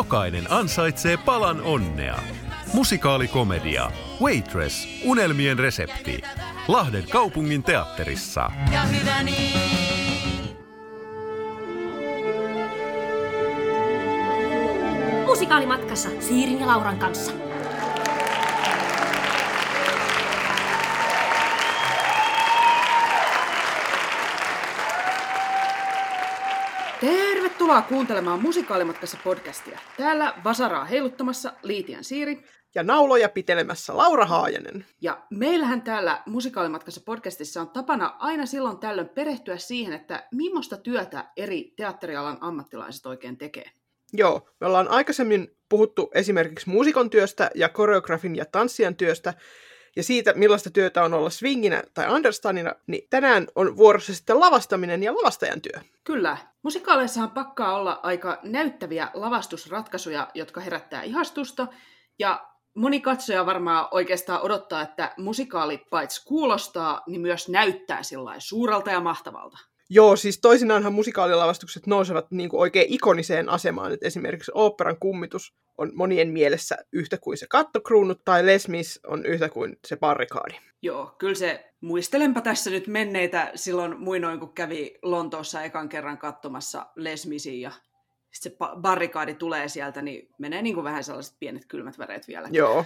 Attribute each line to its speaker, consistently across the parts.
Speaker 1: Jokainen ansaitsee palan onnea. Musikaalikomedia Waitress, unelmien resepti. Lahden kaupungin teatterissa.
Speaker 2: Ja hyvä niin.
Speaker 3: Musikaalimatkassa Siirin ja Lauran kanssa.
Speaker 4: Tervetuloa kuuntelemaan Musikaalimatkassa podcastia. Täällä Vasaraa heiluttamassa Liitian Siiri.
Speaker 5: Ja nauloja pitelemässä Laura Haajanen.
Speaker 4: Ja meillähän täällä Musikaalimatkassa podcastissa on tapana aina silloin tällöin perehtyä siihen, että millaista työtä eri teatterialan ammattilaiset oikein tekee.
Speaker 5: Joo, me ollaan aikaisemmin puhuttu esimerkiksi muusikon työstä ja koreografin ja tanssijan työstä, ja siitä, millaista työtä on olla swinginä tai understanina, niin tänään on vuorossa sitten lavastaminen ja lavastajan työ.
Speaker 4: Kyllä. Musikaaleissahan pakkaa olla aika näyttäviä lavastusratkaisuja, jotka herättää ihastusta, ja moni katsoja varmaan oikeastaan odottaa, että musikaali paitsi kuulostaa, niin myös näyttää sillä suurelta ja mahtavalta.
Speaker 5: Joo, siis toisinaanhan musikaalilavastukset nousevat niin kuin oikein ikoniseen asemaan. Et esimerkiksi oopperan kummitus on monien mielessä yhtä kuin se kattokruunut, tai Les Mis on yhtä kuin se barrikaadi.
Speaker 4: Joo, kyllä se, muistelenpa tässä nyt menneitä silloin muinoin, kun kävi Lontoossa ekan kerran katsomassa Les Misin ja sitten se barrikaadi tulee sieltä, niin menee niin kuin vähän sellaiset pienet kylmät väreet vielä.
Speaker 5: Joo,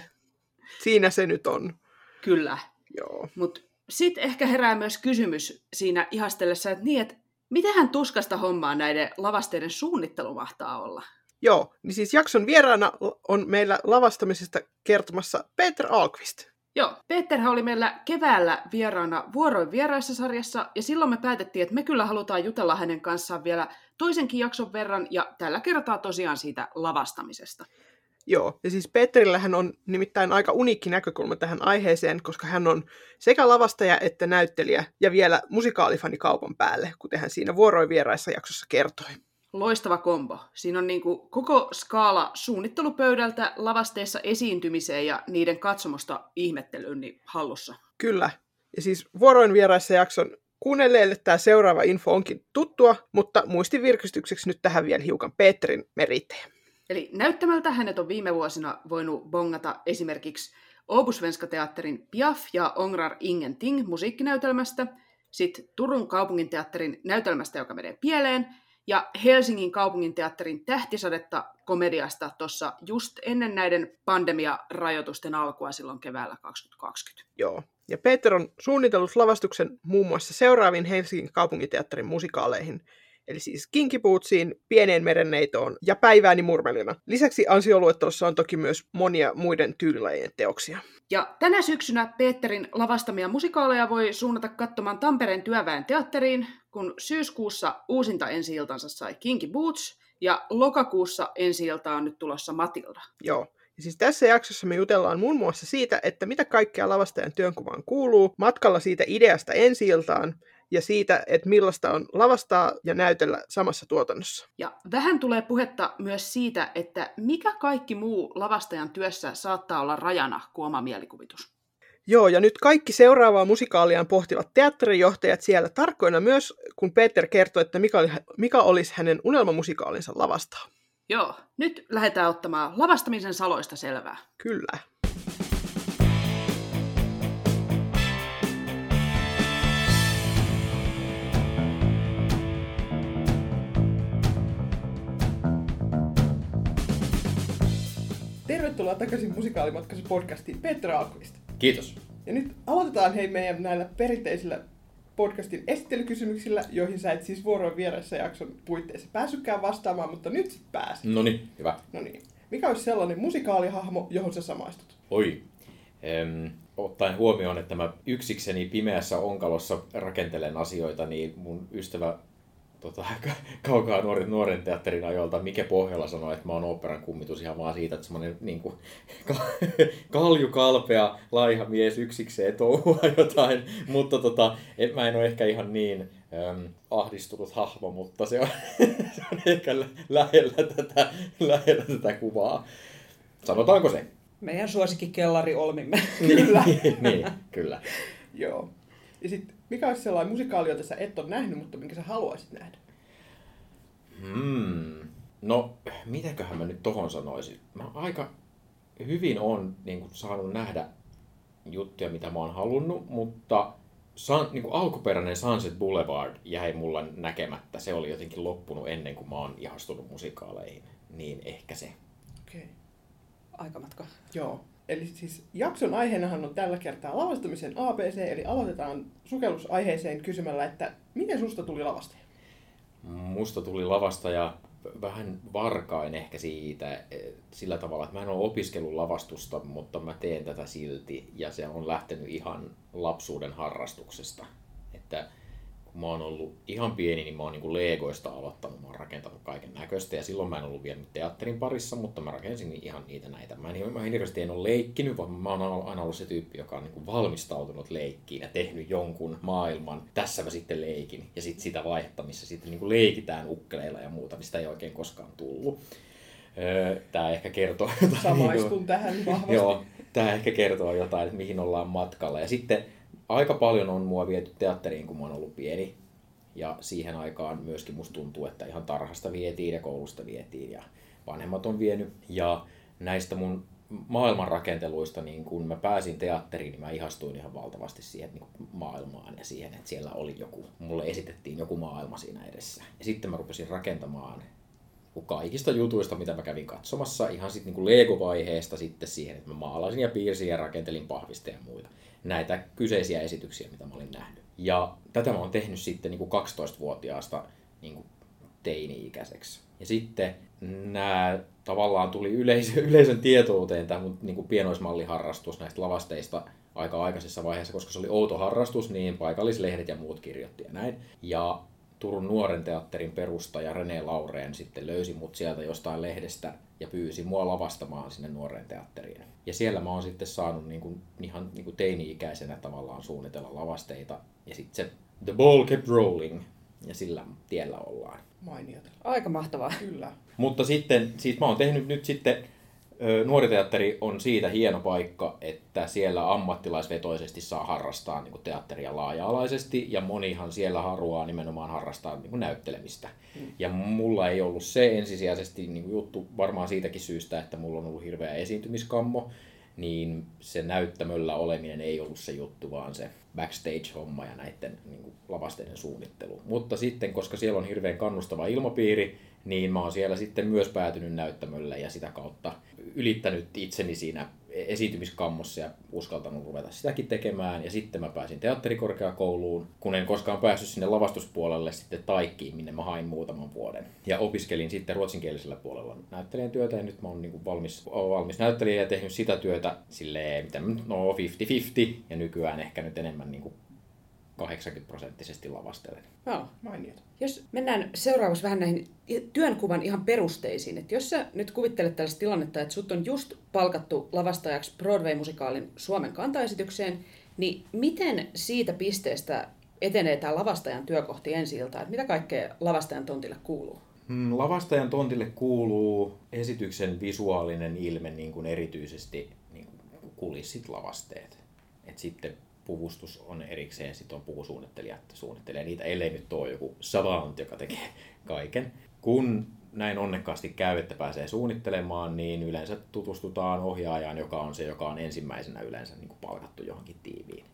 Speaker 5: siinä se nyt on.
Speaker 4: Kyllä.
Speaker 5: Joo.
Speaker 4: Mutta sitten ehkä herää myös kysymys siinä ihastellessa, että niin, että mitähän tuskasta hommaa näiden lavasteiden suunnittelu mahtaa olla?
Speaker 5: Joo, niin siis jakson vieraana on meillä lavastamisesta kertomassa Peter Alkvist.
Speaker 4: Joo, Peterhän oli meillä keväällä vieraana Vuoroin vieraissa sarjassa, ja silloin me päätettiin, että me kyllä halutaan jutella hänen kanssaan vielä toisenkin jakson verran, ja tällä kertaa tosiaan siitä lavastamisesta.
Speaker 5: Joo, ja siis Petterillähän on nimittäin aika uniikki näkökulma tähän aiheeseen, koska hän on sekä lavastaja että näyttelijä ja vielä musikaalifani kaupan päälle, kuten hän siinä vuoroin vieraissa jaksossa kertoi.
Speaker 4: Loistava kombo. Siinä on niin kuin koko skaala suunnittelupöydältä lavasteessa esiintymiseen ja niiden katsomusta ihmettelyyn niin hallussa.
Speaker 5: Kyllä. Ja siis vuoroin vieraissa jakson kuunnelleille tämä seuraava info onkin tuttua, mutta muistin virkistykseksi nyt tähän vielä hiukan Petterin merittejä.
Speaker 4: Eli näyttämältä hänet on viime vuosina voinut bongata esimerkiksi Obusvenska teatterin Piaf ja Ongrar Ingenting musiikkinäytelmästä, sitten Turun kaupunginteatterin näytelmästä, joka menee pieleen, ja Helsingin kaupunginteatterin tähtisadetta komediasta tuossa just ennen näiden pandemiarajoitusten alkua silloin keväällä 2020.
Speaker 5: Joo, ja Peter on suunnitellut lavastuksen muun muassa seuraaviin Helsingin kaupunginteatterin musikaaleihin – eli siis Kinkipuutsiin, Pieneen merenneitoon ja Päivääni murmelina. Lisäksi ansioluettelossa on toki myös monia muiden tyylilajien teoksia.
Speaker 4: Ja tänä syksynä Peterin lavastamia musikaaleja voi suunnata katsomaan Tampereen työväen teatteriin, kun syyskuussa uusinta ensi sai Kinky Boots ja lokakuussa ensi on nyt tulossa Matilda.
Speaker 5: Joo, ja siis tässä jaksossa me jutellaan muun muassa siitä, että mitä kaikkea lavastajan työnkuvaan kuuluu, matkalla siitä ideasta ensi ja siitä, että millaista on lavastaa ja näytellä samassa tuotannossa.
Speaker 4: Ja vähän tulee puhetta myös siitä, että mikä kaikki muu lavastajan työssä saattaa olla rajana kuin oma mielikuvitus.
Speaker 5: Joo, ja nyt kaikki seuraavaa musikaaliaan pohtivat teatterijohtajat siellä tarkkoina myös, kun Peter kertoi, että mikä, oli, mikä olisi hänen unelmamusikaalinsa lavastaa.
Speaker 4: Joo, nyt lähdetään ottamaan lavastamisen saloista selvää.
Speaker 5: Kyllä. Tervetuloa takaisin musikaalimatkassa podcastiin Petra Alkvist.
Speaker 6: Kiitos.
Speaker 5: Ja nyt aloitetaan hei meidän näillä perinteisillä podcastin esittelykysymyksillä, joihin sä et siis vuoroin vieressä jakson puitteissa pääsykään vastaamaan, mutta nyt sit pääsit.
Speaker 6: No niin, hyvä.
Speaker 5: No niin. Mikä olisi sellainen musikaalihahmo, johon sä samaistut?
Speaker 6: Oi. Em, ottaen huomioon, että mä yksikseni pimeässä onkalossa rakentelen asioita, niin mun ystävä tota, kaukaa nuoren, nuoren teatterin ajoilta Mike Pohjola sanoi, että mä oon oopperan kummitus ihan vaan siitä, että semmoinen niin kuin, kaljukalpea laiha mies yksikseen touhua jotain, mutta tota, et, mä en ole ehkä ihan niin äm, ahdistunut hahmo, mutta se on, se on ehkä lähellä tätä, lähellä tätä kuvaa. Sanotaanko se?
Speaker 5: Meidän suosikki kellari Olmimme.
Speaker 6: kyllä. niin, kyllä.
Speaker 5: Joo. Ja sitten, mikä olisi sellainen musikaali, jota sä et ole nähnyt, mutta minkä sä haluaisit nähdä?
Speaker 6: Hmm. No, mitäköhän mä nyt tohon sanoisin? Mä aika hyvin on niin kuin, saanut nähdä juttuja, mitä mä oon halunnut, mutta san, niin kuin alkuperäinen Sunset Boulevard jäi mulla näkemättä. Se oli jotenkin loppunut ennen kuin mä oon ihastunut musikaaleihin. Niin ehkä se.
Speaker 5: Okei. Okay.
Speaker 4: Aikamatka.
Speaker 5: Joo. Eli siis jakson aiheenahan on tällä kertaa lavastumisen ABC, eli aloitetaan sukellusaiheeseen kysymällä, että miten susta tuli lavastaja?
Speaker 6: Musta tuli lavastaja vähän varkain ehkä siitä eh, sillä tavalla, että mä en ole opiskellut lavastusta, mutta mä teen tätä silti ja se on lähtenyt ihan lapsuuden harrastuksesta. Että kun mä oon ollut ihan pieni, niin mä oon niin Legoista aloittanut, mä oon rakentanut kaiken näköistä ja silloin mä en ollut vielä teatterin parissa, mutta mä rakensin ihan niitä näitä. Mä en, mä hirveästi en ole leikkinyt, vaan mä oon aina ollut se tyyppi, joka on niin valmistautunut leikkiin ja tehnyt jonkun maailman. Tässä mä sitten leikin ja sitten sitä vaihetta, missä sitten niin leikitään ukkeleilla ja muuta, mistä ei oikein koskaan tullut. Tämä ehkä kertoo
Speaker 5: jotain. Samaistun niin tähän vahvasti.
Speaker 6: Joo, tämä ehkä kertoo jotain, että mihin ollaan matkalla. Ja sitten aika paljon on mua viety teatteriin, kun mä oon ollut pieni. Ja siihen aikaan myöskin musta tuntuu, että ihan tarhasta vietiin ja koulusta vietiin ja vanhemmat on vienyt. Ja näistä mun maailmanrakenteluista, niin kun mä pääsin teatteriin, niin mä ihastuin ihan valtavasti siihen niin maailmaan ja siihen, että siellä oli joku, mulle esitettiin joku maailma siinä edessä. Ja sitten mä rupesin rakentamaan kaikista jutuista, mitä mä kävin katsomassa, ihan sitten niin Lego-vaiheesta sitten siihen, että mä maalasin ja piirsin ja rakentelin pahvista ja muita näitä kyseisiä esityksiä, mitä mä olin nähnyt. Ja tätä mä oon tehnyt sitten niin kuin 12-vuotiaasta niin kuin teini-ikäiseksi. Ja sitten nämä tavallaan tuli yleisö, yleisön tietouteen tämä mun niin kuin pienoismalliharrastus näistä lavasteista aika aikaisessa vaiheessa, koska se oli outo harrastus, niin paikallislehdet ja muut kirjoitti ja näin. Ja Turun nuoren teatterin perustaja René Laureen sitten löysi mut sieltä jostain lehdestä ja pyysi mua lavastamaan sinne nuoreen teatteriin. Ja siellä mä oon sitten saanut niin kuin, ihan niin kuin teini-ikäisenä tavallaan suunnitella lavasteita. Ja sitten se The Ball Kept Rolling ja sillä tiellä ollaan.
Speaker 5: Mainiota.
Speaker 4: Aika mahtavaa.
Speaker 5: Kyllä.
Speaker 6: Mutta sitten, siis mä oon tehnyt nyt sitten Nuoriteatteri on siitä hieno paikka, että siellä ammattilaisvetoisesti saa harrastaa niin teatteria laaja-alaisesti ja monihan siellä haluaa nimenomaan harrastaa niin näyttelemistä. Mm. Ja mulla ei ollut se ensisijaisesti niin juttu varmaan siitäkin syystä, että mulla on ollut hirveä esiintymiskammo, niin se näyttämöllä oleminen ei ollut se juttu, vaan se backstage-homma ja näiden niin kuin, lavasteiden suunnittelu. Mutta sitten, koska siellä on hirveän kannustava ilmapiiri, niin mä oon siellä sitten myös päätynyt näyttämölle ja sitä kautta ylittänyt itseni siinä esiintymiskammossa ja uskaltanut ruveta sitäkin tekemään. Ja sitten mä pääsin teatterikorkeakouluun, kun en koskaan päässyt sinne lavastuspuolelle sitten Taikkiin, minne mä hain muutaman vuoden. Ja opiskelin sitten ruotsinkielisellä puolella näyttelijän työtä ja nyt mä oon niin valmis, valmis näyttelijä ja tehnyt sitä työtä silleen, mitä no 50-50 ja nykyään ehkä nyt enemmän niin 80 prosenttisesti lavastelen.
Speaker 4: Joo.
Speaker 5: Mainiota.
Speaker 4: Jos mennään seuraavaksi vähän näihin työnkuvan ihan perusteisiin. Että jos sä nyt kuvittelet tällaista tilannetta, että sut on just palkattu lavastajaksi Broadway-musikaalin Suomen kantaesitykseen, niin miten siitä pisteestä etenee tämä lavastajan työ kohti ensi iltaa? Mitä kaikkea lavastajan tontille kuuluu?
Speaker 6: Hmm, lavastajan tontille kuuluu esityksen visuaalinen ilme, niin kuin erityisesti niin kuin kulissit, lavasteet. Et sitten puvustus on erikseen, sitten on puvusuunnittelija, että suunnittelee niitä, ellei nyt ole joku savant, joka tekee kaiken. Kun näin onnekkaasti käy, että pääsee suunnittelemaan, niin yleensä tutustutaan ohjaajaan, joka on se, joka on ensimmäisenä yleensä niin kuin palkattu johonkin tiiviin.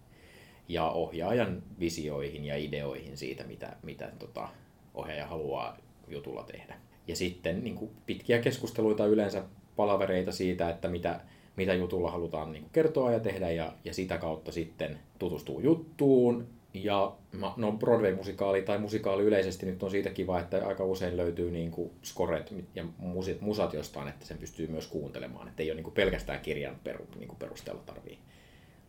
Speaker 6: Ja ohjaajan visioihin ja ideoihin siitä, mitä, mitä tota, ohjaaja haluaa jutulla tehdä. Ja sitten niin kuin pitkiä keskusteluita yleensä palavereita siitä, että mitä, mitä jutulla halutaan niin kuin kertoa ja tehdä ja, ja sitä kautta sitten tutustuu juttuun. Ja no Broadway-musikaali tai musikaali yleisesti nyt on siitä kiva, että aika usein löytyy niin kuin scoret ja musit, musat jostain, että sen pystyy myös kuuntelemaan. Että ei ole niin kuin pelkästään kirjan peru, niin kuin perusteella tarvii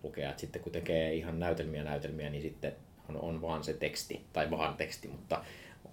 Speaker 6: lukea. Et sitten kun tekee ihan näytelmiä näytelmiä, niin sitten on, on vaan se teksti, tai vaan teksti, mutta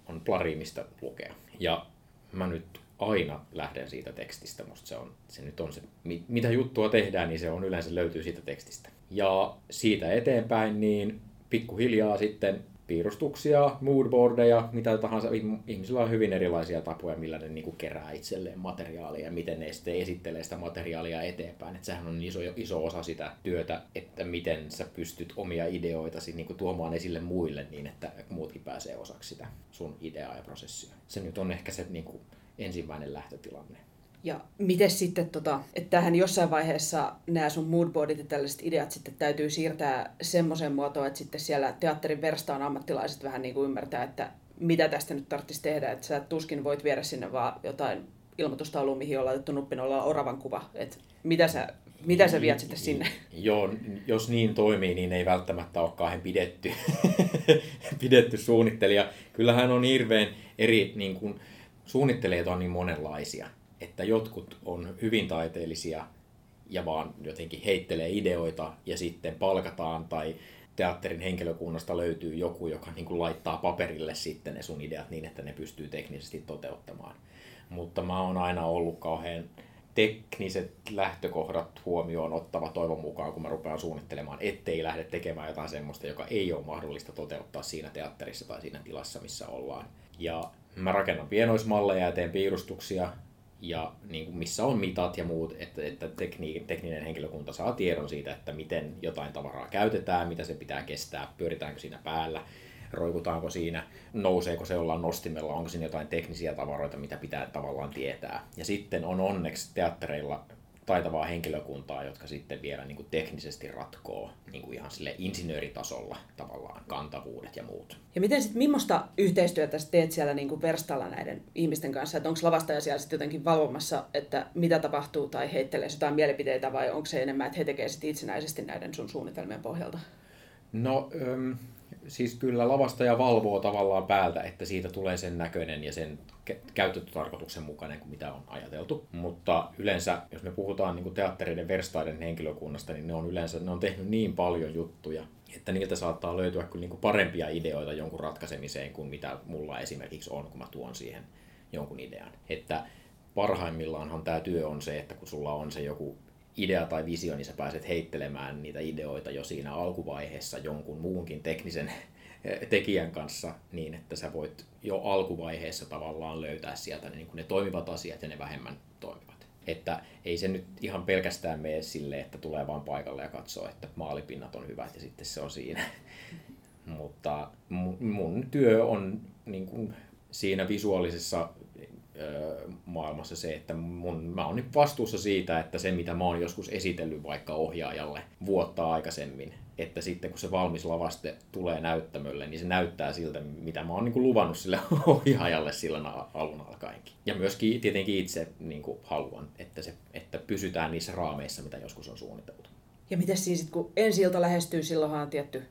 Speaker 6: on plari, mistä lukea. Ja mä nyt aina lähden siitä tekstistä. Musta se, on, se nyt on se, mitä juttua tehdään, niin se on yleensä löytyy siitä tekstistä. Ja siitä eteenpäin, niin pikkuhiljaa sitten piirustuksia, moodboardeja, mitä tahansa. Ihmisillä on hyvin erilaisia tapoja, millä ne niin kuin kerää itselleen materiaalia ja miten ne sitten esittelee sitä materiaalia eteenpäin. Et sehän on iso, iso osa sitä työtä, että miten sä pystyt omia ideoitasi niin tuomaan esille muille niin, että muutkin pääsee osaksi sitä sun ideaa ja prosessia. Se nyt on ehkä se niin kuin ensimmäinen lähtötilanne.
Speaker 4: Ja miten sitten, tota, että tähän jossain vaiheessa nämä sun moodboardit ja tällaiset ideat sitten täytyy siirtää semmoiseen muotoon, että sitten siellä teatterin verstaan ammattilaiset vähän niin kuin ymmärtää, että mitä tästä nyt tarvitsisi tehdä, että sä tuskin voit viedä sinne vaan jotain ilmoitustauluun, mihin on laitettu nuppinolla oravan kuva, että mitä sä, mitä sä viet sitten sinne?
Speaker 6: Joo, jos niin toimii, niin ei välttämättä ole kauhean pidetty, pidetty suunnittelija. Kyllähän on hirveän eri, niin kuin, suunnittelijat on niin monenlaisia että jotkut on hyvin taiteellisia ja vaan jotenkin heittelee ideoita ja sitten palkataan tai teatterin henkilökunnasta löytyy joku, joka niin kuin laittaa paperille sitten ne sun ideat niin, että ne pystyy teknisesti toteuttamaan. Mutta mä oon aina ollut kauhean tekniset lähtökohdat huomioon ottava toivon mukaan, kun mä rupean suunnittelemaan, ettei lähde tekemään jotain semmoista, joka ei ole mahdollista toteuttaa siinä teatterissa tai siinä tilassa, missä ollaan. Ja mä rakennan pienoismalleja ja teen piirustuksia, ja niin kuin missä on mitat ja muut, että, että tekni, tekninen henkilökunta saa tiedon siitä, että miten jotain tavaraa käytetään, mitä se pitää kestää, pyöritäänkö siinä päällä, roikutaanko siinä, nouseeko se ollaan nostimella, onko siinä jotain teknisiä tavaroita, mitä pitää tavallaan tietää. Ja sitten on onneksi teattereilla taitavaa henkilökuntaa, jotka sitten vielä niin kuin teknisesti ratkoo niin kuin ihan sille insinööritasolla tavallaan kantavuudet ja muut.
Speaker 4: Ja miten sitten, millaista yhteistyötä sä teet siellä niin kuin verstalla näiden ihmisten kanssa? Että onko lavastaja siellä sitten jotenkin valvomassa, että mitä tapahtuu tai heittelee jotain mielipiteitä vai onko se enemmän, että he tekevät sitten itsenäisesti näiden sun suunnitelmien pohjalta?
Speaker 6: No, siis kyllä lavastaja valvoo tavallaan päältä, että siitä tulee sen näköinen ja sen käyttötarkoituksen mukainen kuin mitä on ajateltu. Mutta yleensä, jos me puhutaan niin teattereiden verstaiden henkilökunnasta, niin ne on yleensä ne on tehnyt niin paljon juttuja, että niiltä saattaa löytyä kyllä niin kuin parempia ideoita jonkun ratkaisemiseen kuin mitä mulla esimerkiksi on, kun mä tuon siihen jonkun idean. Että parhaimmillaanhan tämä työ on se, että kun sulla on se joku idea tai visio, niin sä pääset heittelemään niitä ideoita jo siinä alkuvaiheessa jonkun muunkin teknisen tekijän kanssa niin, että sä voit jo alkuvaiheessa tavallaan löytää sieltä ne, niin ne toimivat asiat ja ne vähemmän toimivat. Että ei se nyt ihan pelkästään mene sille, että tulee vaan paikalle ja katsoo, että maalipinnat on hyvät ja sitten se on siinä. Mutta mun työ on niin kuin siinä visuaalisessa maailmassa se, että mun, mä oon vastuussa siitä, että se mitä mä oon joskus esitellyt vaikka ohjaajalle vuotta aikaisemmin, että sitten kun se valmis lavaste tulee näyttämölle, niin se näyttää siltä, mitä mä oon niin kuin luvannut sille ohjaajalle silloin alun alkaenkin. Ja myöskin tietenkin itse niin kuin haluan, että, se, että pysytään niissä raameissa, mitä joskus on suunniteltu.
Speaker 4: Ja miten siis, kun ensi ilta lähestyy, silloinhan on tietty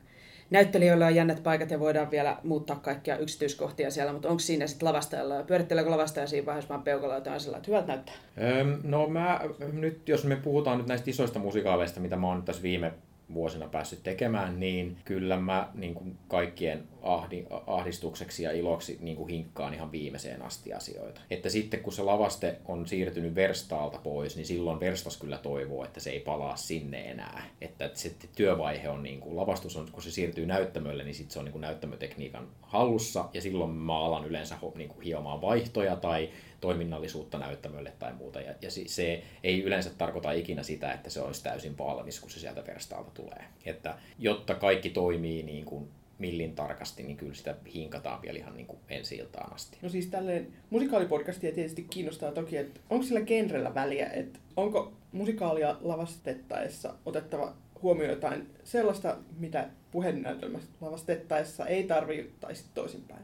Speaker 4: näyttelijöillä on jännät paikat ja voidaan vielä muuttaa kaikkia yksityiskohtia siellä, mutta onko siinä sitten lavastajalla ja pyöritteleekö lavastaja siinä vaiheessa vaan peukalla jotain sellainen, että hyvältä näyttää?
Speaker 6: Öm, no mä nyt, jos me puhutaan nyt näistä isoista musikaaleista, mitä mä oon tässä viime vuosina päässyt tekemään, niin kyllä mä niin kuin kaikkien ahdi, ahdistukseksi ja iloksi niin kuin hinkkaan ihan viimeiseen asti asioita. Että sitten kun se lavaste on siirtynyt verstaalta pois, niin silloin verstas kyllä toivoo, että se ei palaa sinne enää. Että se työvaihe on, niin kuin, lavastus on, kun se siirtyy näyttämölle, niin sitten se on niin kuin näyttämötekniikan hallussa ja silloin mä alan yleensä niin kuin hiomaan vaihtoja tai toiminnallisuutta näyttämölle tai muuta. Ja, ja se ei yleensä tarkoita ikinä sitä, että se olisi täysin valmis, kun se sieltä verstaalta tulee. Että jotta kaikki toimii niin kuin millin tarkasti, niin kyllä sitä hinkataan vielä ihan niin kuin ensi iltaan asti.
Speaker 5: No siis tälleen musikaalipodcastia tietysti kiinnostaa toki, että onko sillä genrellä väliä, että onko musikaalia lavastettaessa otettava huomioon jotain sellaista, mitä puhennäytelmässä lavastettaessa ei tarvitse, tai sitten toisinpäin?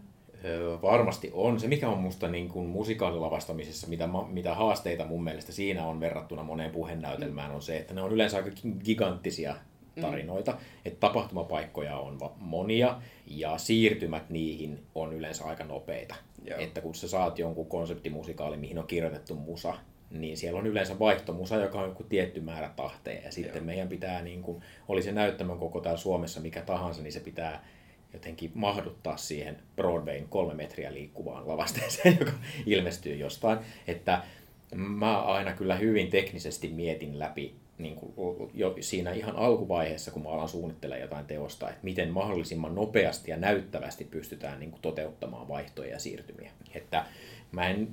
Speaker 6: Varmasti on. Se, mikä on musta niin kuin musikaalilavastamisessa, mitä, mitä haasteita mun mielestä siinä on verrattuna moneen puhenäytelmään, on se, että ne on yleensä aika giganttisia mm. tarinoita. Mm. Että tapahtumapaikkoja on monia ja siirtymät niihin on yleensä aika nopeita. Joo. Että kun sä saat jonkun konseptimusikaali, mihin on kirjoitettu musa, niin siellä on yleensä vaihtomusa, joka on joku tietty määrä tahteja. Ja sitten Joo. meidän pitää, niin kuin, oli se näyttämön koko täällä Suomessa mikä tahansa, niin se pitää jotenkin mahduttaa siihen Broadwayn kolme metriä liikkuvaan lavasteeseen, joka ilmestyy jostain. Että mä aina kyllä hyvin teknisesti mietin läpi niin kuin jo siinä ihan alkuvaiheessa, kun mä alan suunnittelemaan jotain teosta, että miten mahdollisimman nopeasti ja näyttävästi pystytään niin kuin toteuttamaan vaihtoja ja siirtymiä. Että mä en,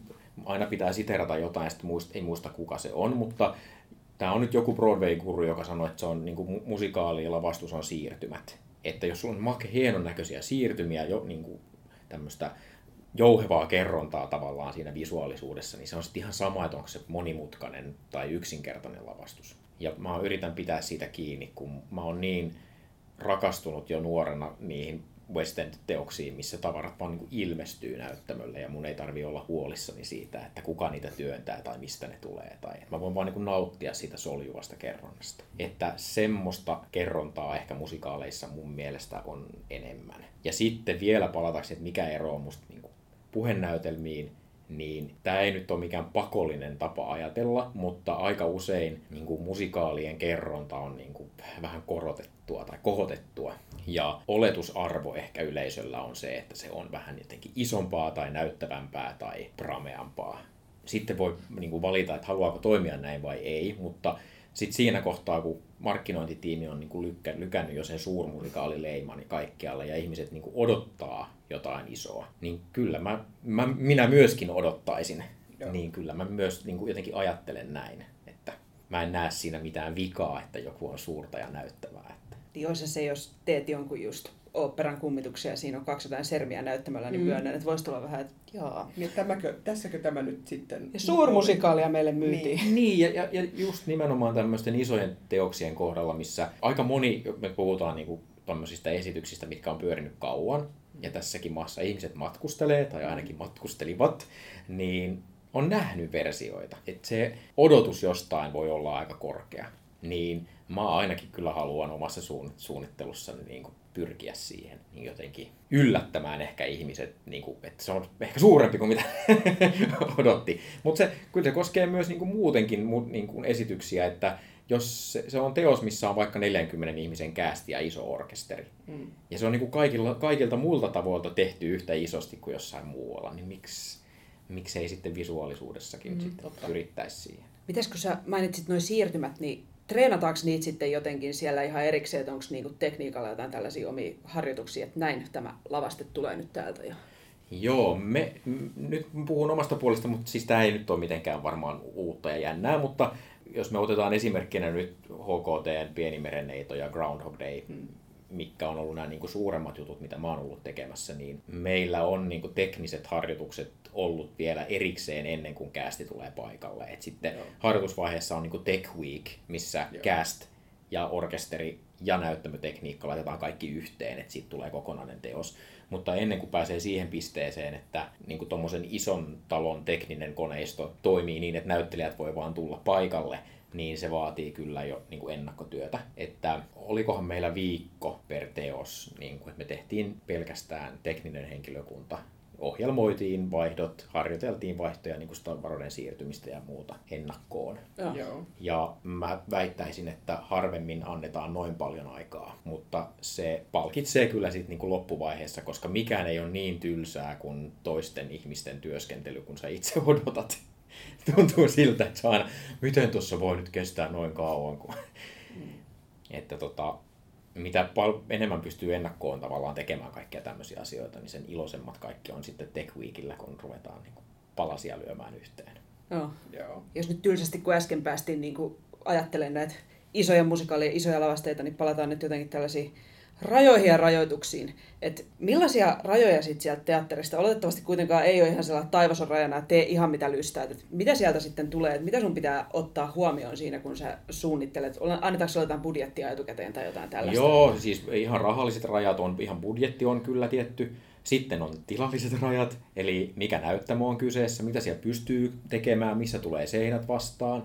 Speaker 6: aina pitää siterata jotain, sitten muista, ei muista kuka se on, mutta tämä on nyt joku Broadway-guru, joka sanoi, että se on niin kuin musikaali ja lavastus on siirtymät että jos sulla on make hienon näköisiä siirtymiä, jo niin kuin tämmöistä jouhevaa kerrontaa tavallaan siinä visuaalisuudessa, niin se on sitten ihan sama, että onko se monimutkainen tai yksinkertainen lavastus. Ja mä yritän pitää siitä kiinni, kun mä oon niin rakastunut jo nuorena niihin West End-teoksiin, missä tavarat vaan niin ilmestyy näyttämölle ja mun ei tarvi olla huolissani siitä, että kuka niitä työntää tai mistä ne tulee. Tai mä voin vaan niin nauttia siitä soljuvasta kerronnasta. Että semmoista kerrontaa ehkä musikaaleissa mun mielestä on enemmän. Ja sitten vielä palatakseni, että mikä ero on musta niin puhenäytelmiin niin tämä ei nyt ole mikään pakollinen tapa ajatella, mutta aika usein niin musikaalien kerronta on niin vähän korotettua tai kohotettua. Ja oletusarvo ehkä yleisöllä on se, että se on vähän jotenkin isompaa tai näyttävämpää tai prameampaa. Sitten voi niin kuin valita, että haluaako toimia näin vai ei, mutta sitten siinä kohtaa, kun markkinointitiimi on niin kuin lykkä, lykännyt jo sen suurmusikaalileimani kaikkialle ja ihmiset niin kuin odottaa jotain isoa, niin kyllä mä, mä, minä myöskin odottaisin. Joo. Niin kyllä mä myös niin kuin jotenkin ajattelen näin, että mä en näe siinä mitään vikaa, että joku on suurta ja näyttävää. Että...
Speaker 4: Niin se, jos teet jonkun just oopperan kummituksia ja siinä on 200 sermiä näyttämällä, niin mm. myönnän, että voisi tulla vähän, että jaa.
Speaker 5: Niin tämäkö, tässäkö tämä nyt sitten...
Speaker 4: Ja suurmusikaalia meille myytiin.
Speaker 6: Niin, niin ja, ja, ja just nimenomaan tämmöisten isojen teoksien kohdalla, missä aika moni, me puhutaan niin tämmöisistä esityksistä, mitkä on pyörinyt kauan, ja tässäkin maassa ihmiset matkustelee, tai ainakin matkustelivat, niin on nähnyt versioita. Että se odotus jostain voi olla aika korkea. Niin mä ainakin kyllä haluan omassa suunnittelussani niin kuin pyrkiä siihen niin jotenkin yllättämään ehkä ihmiset, niin kuin, että se on ehkä suurempi kuin mitä odotti. Mutta se, kyllä se koskee myös niin kuin muutenkin niin kuin esityksiä, että jos se, se on teos, missä on vaikka 40 ihmisen käästi ja iso orkesteri, mm. ja se on niin kuin kaikilla, kaikilta muilta tavoilta tehty yhtä isosti kuin jossain muualla, niin miksi, miksi ei sitten visuaalisuudessakin mm, sitten yrittäisi siihen?
Speaker 4: Mites kun sä mainitsit nuo siirtymät, niin treenataanko niitä sitten jotenkin siellä ihan erikseen, että onko niinku tekniikalla jotain tällaisia omia harjoituksia, että näin tämä lavaste tulee nyt täältä jo?
Speaker 6: Joo, me, nyt puhun omasta puolesta, mutta siis tämä ei nyt ole mitenkään varmaan uutta ja jännää, mutta jos me otetaan esimerkkinä nyt HKT, Pieni merenneito ja Groundhog Day, hmm. Mitkä on ollut nämä niin kuin suuremmat jutut, mitä mä oon ollut tekemässä, niin meillä on niin kuin tekniset harjoitukset ollut vielä erikseen ennen kuin casti tulee paikalle. Et sitten Joo. harjoitusvaiheessa on niin kuin Tech Week, missä Joo. cast ja orkesteri ja näyttämötekniikka laitetaan kaikki yhteen, että siitä tulee kokonainen teos. Mutta ennen kuin pääsee siihen pisteeseen, että niin tuommoisen ison talon tekninen koneisto toimii niin, että näyttelijät voi vaan tulla paikalle, niin se vaatii kyllä jo niin kuin ennakkotyötä. Että olikohan meillä viikko per teos, niin kuin, että me tehtiin pelkästään tekninen henkilökunta ohjelmoitiin vaihdot, harjoiteltiin vaihtoja, niin kuin varoiden siirtymistä ja muuta ennakkoon.
Speaker 5: Joo.
Speaker 6: Ja mä väittäisin, että harvemmin annetaan noin paljon aikaa, mutta se palkitsee kyllä sitten niin kuin loppuvaiheessa, koska mikään ei ole niin tylsää kuin toisten ihmisten työskentely, kun sä itse odotat. Tuntuu siltä, että aina, miten tuossa voi nyt kestää noin kauan. Kun... Mm. että tota, mitä pal- enemmän pystyy ennakkoon tavallaan tekemään kaikkia tämmöisiä asioita, niin sen iloisemmat kaikki on sitten Tech Weekillä, kun ruvetaan niin kuin palasia lyömään yhteen.
Speaker 4: Joo. Joo. Jos nyt tylsästi kun äsken päästiin niin kuin ajattelemaan näitä isoja musikaalia, isoja lavasteita, niin palataan nyt jotenkin tällaisiin rajoihin ja rajoituksiin. Et millaisia rajoja sitten sieltä teatterista? Oletettavasti kuitenkaan ei ole ihan sellainen taivas on rajana, että tee ihan mitä lystää. Et mitä sieltä sitten tulee? Et mitä sun pitää ottaa huomioon siinä, kun sä suunnittelet? Annetaanko sulle jotain budjettia etukäteen tai jotain tällaista?
Speaker 6: Joo, siis ihan rahalliset rajat on, ihan budjetti on kyllä tietty. Sitten on tilalliset rajat, eli mikä näyttämö on kyseessä, mitä siellä pystyy tekemään, missä tulee seinät vastaan.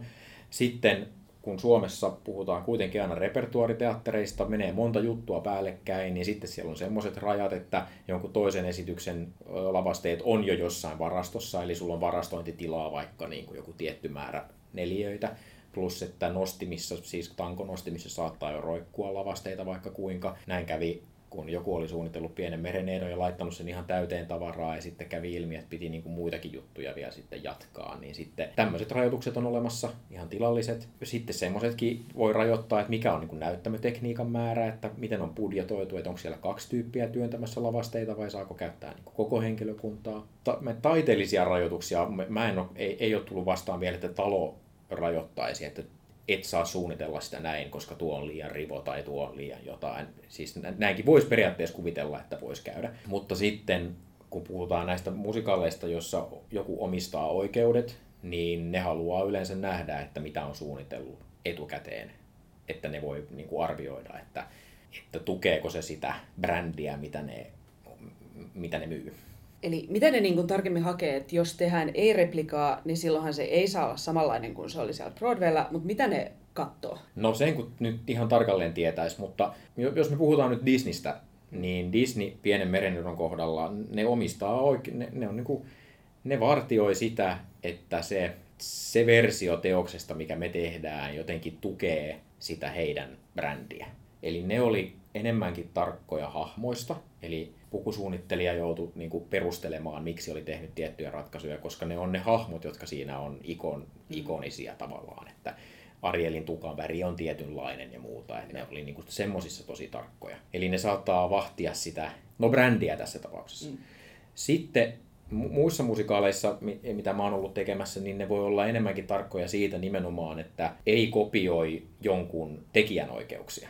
Speaker 6: Sitten kun Suomessa puhutaan kuitenkin aina repertuariteattereista, menee monta juttua päällekkäin, niin sitten siellä on semmoiset rajat, että jonkun toisen esityksen lavasteet on jo jossain varastossa, eli sulla on varastointitilaa vaikka niin kuin joku tietty määrä neliöitä, plus että nostimissa, siis tankonostimissa saattaa jo roikkua lavasteita vaikka kuinka. Näin kävi kun joku oli suunnitellut pienen mereneidon ja laittanut sen ihan täyteen tavaraa ja sitten kävi ilmi, että piti niin kuin muitakin juttuja vielä sitten jatkaa, niin sitten tämmöiset rajoitukset on olemassa, ihan tilalliset. Sitten semmoisetkin voi rajoittaa, että mikä on niin kuin näyttämötekniikan määrä, että miten on budjetoitu, että onko siellä kaksi tyyppiä työntämässä lavasteita vai saako käyttää niin kuin koko henkilökuntaa. Ta- taiteellisia rajoituksia, mä en ole, ei, ei ole tullut vastaan vielä, että talo rajoittaisi, että et saa suunnitella sitä näin, koska tuo on liian rivo tai tuo on liian jotain. Siis näinkin voisi periaatteessa kuvitella, että voisi käydä. Mutta sitten kun puhutaan näistä musikaaleista, jossa joku omistaa oikeudet, niin ne haluaa yleensä nähdä, että mitä on suunnitellut etukäteen, että ne voi niin kuin arvioida, että, että tukeeko se sitä brändiä, mitä ne, mitä ne myy.
Speaker 4: Eli miten ne niin kuin tarkemmin hakee, että jos tehdään ei-replikaa, niin silloinhan se ei saa olla samanlainen kuin se oli siellä Broadwaylla, mutta mitä ne katsoo?
Speaker 6: No sen kun nyt ihan tarkalleen tietäisi, mutta jos me puhutaan nyt Disneystä, niin Disney pienen merenydon kohdalla, ne omistaa oikein, ne, ne, on niin kuin, ne vartioi sitä, että se, se versio teoksesta, mikä me tehdään, jotenkin tukee sitä heidän brändiä. Eli ne oli enemmänkin tarkkoja hahmoista, eli pukusuunnittelija joutui niin kuin perustelemaan, miksi oli tehnyt tiettyjä ratkaisuja, koska ne on ne hahmot, jotka siinä on ikon, ikonisia tavallaan, että Arielin tukan väri on tietynlainen ja muuta, että ne oli niin semmoisissa tosi tarkkoja. Eli ne saattaa vahtia sitä, no brändiä tässä tapauksessa. Mm. Sitten muissa musikaaleissa, mitä mä oon ollut tekemässä, niin ne voi olla enemmänkin tarkkoja siitä nimenomaan, että ei kopioi jonkun tekijänoikeuksia.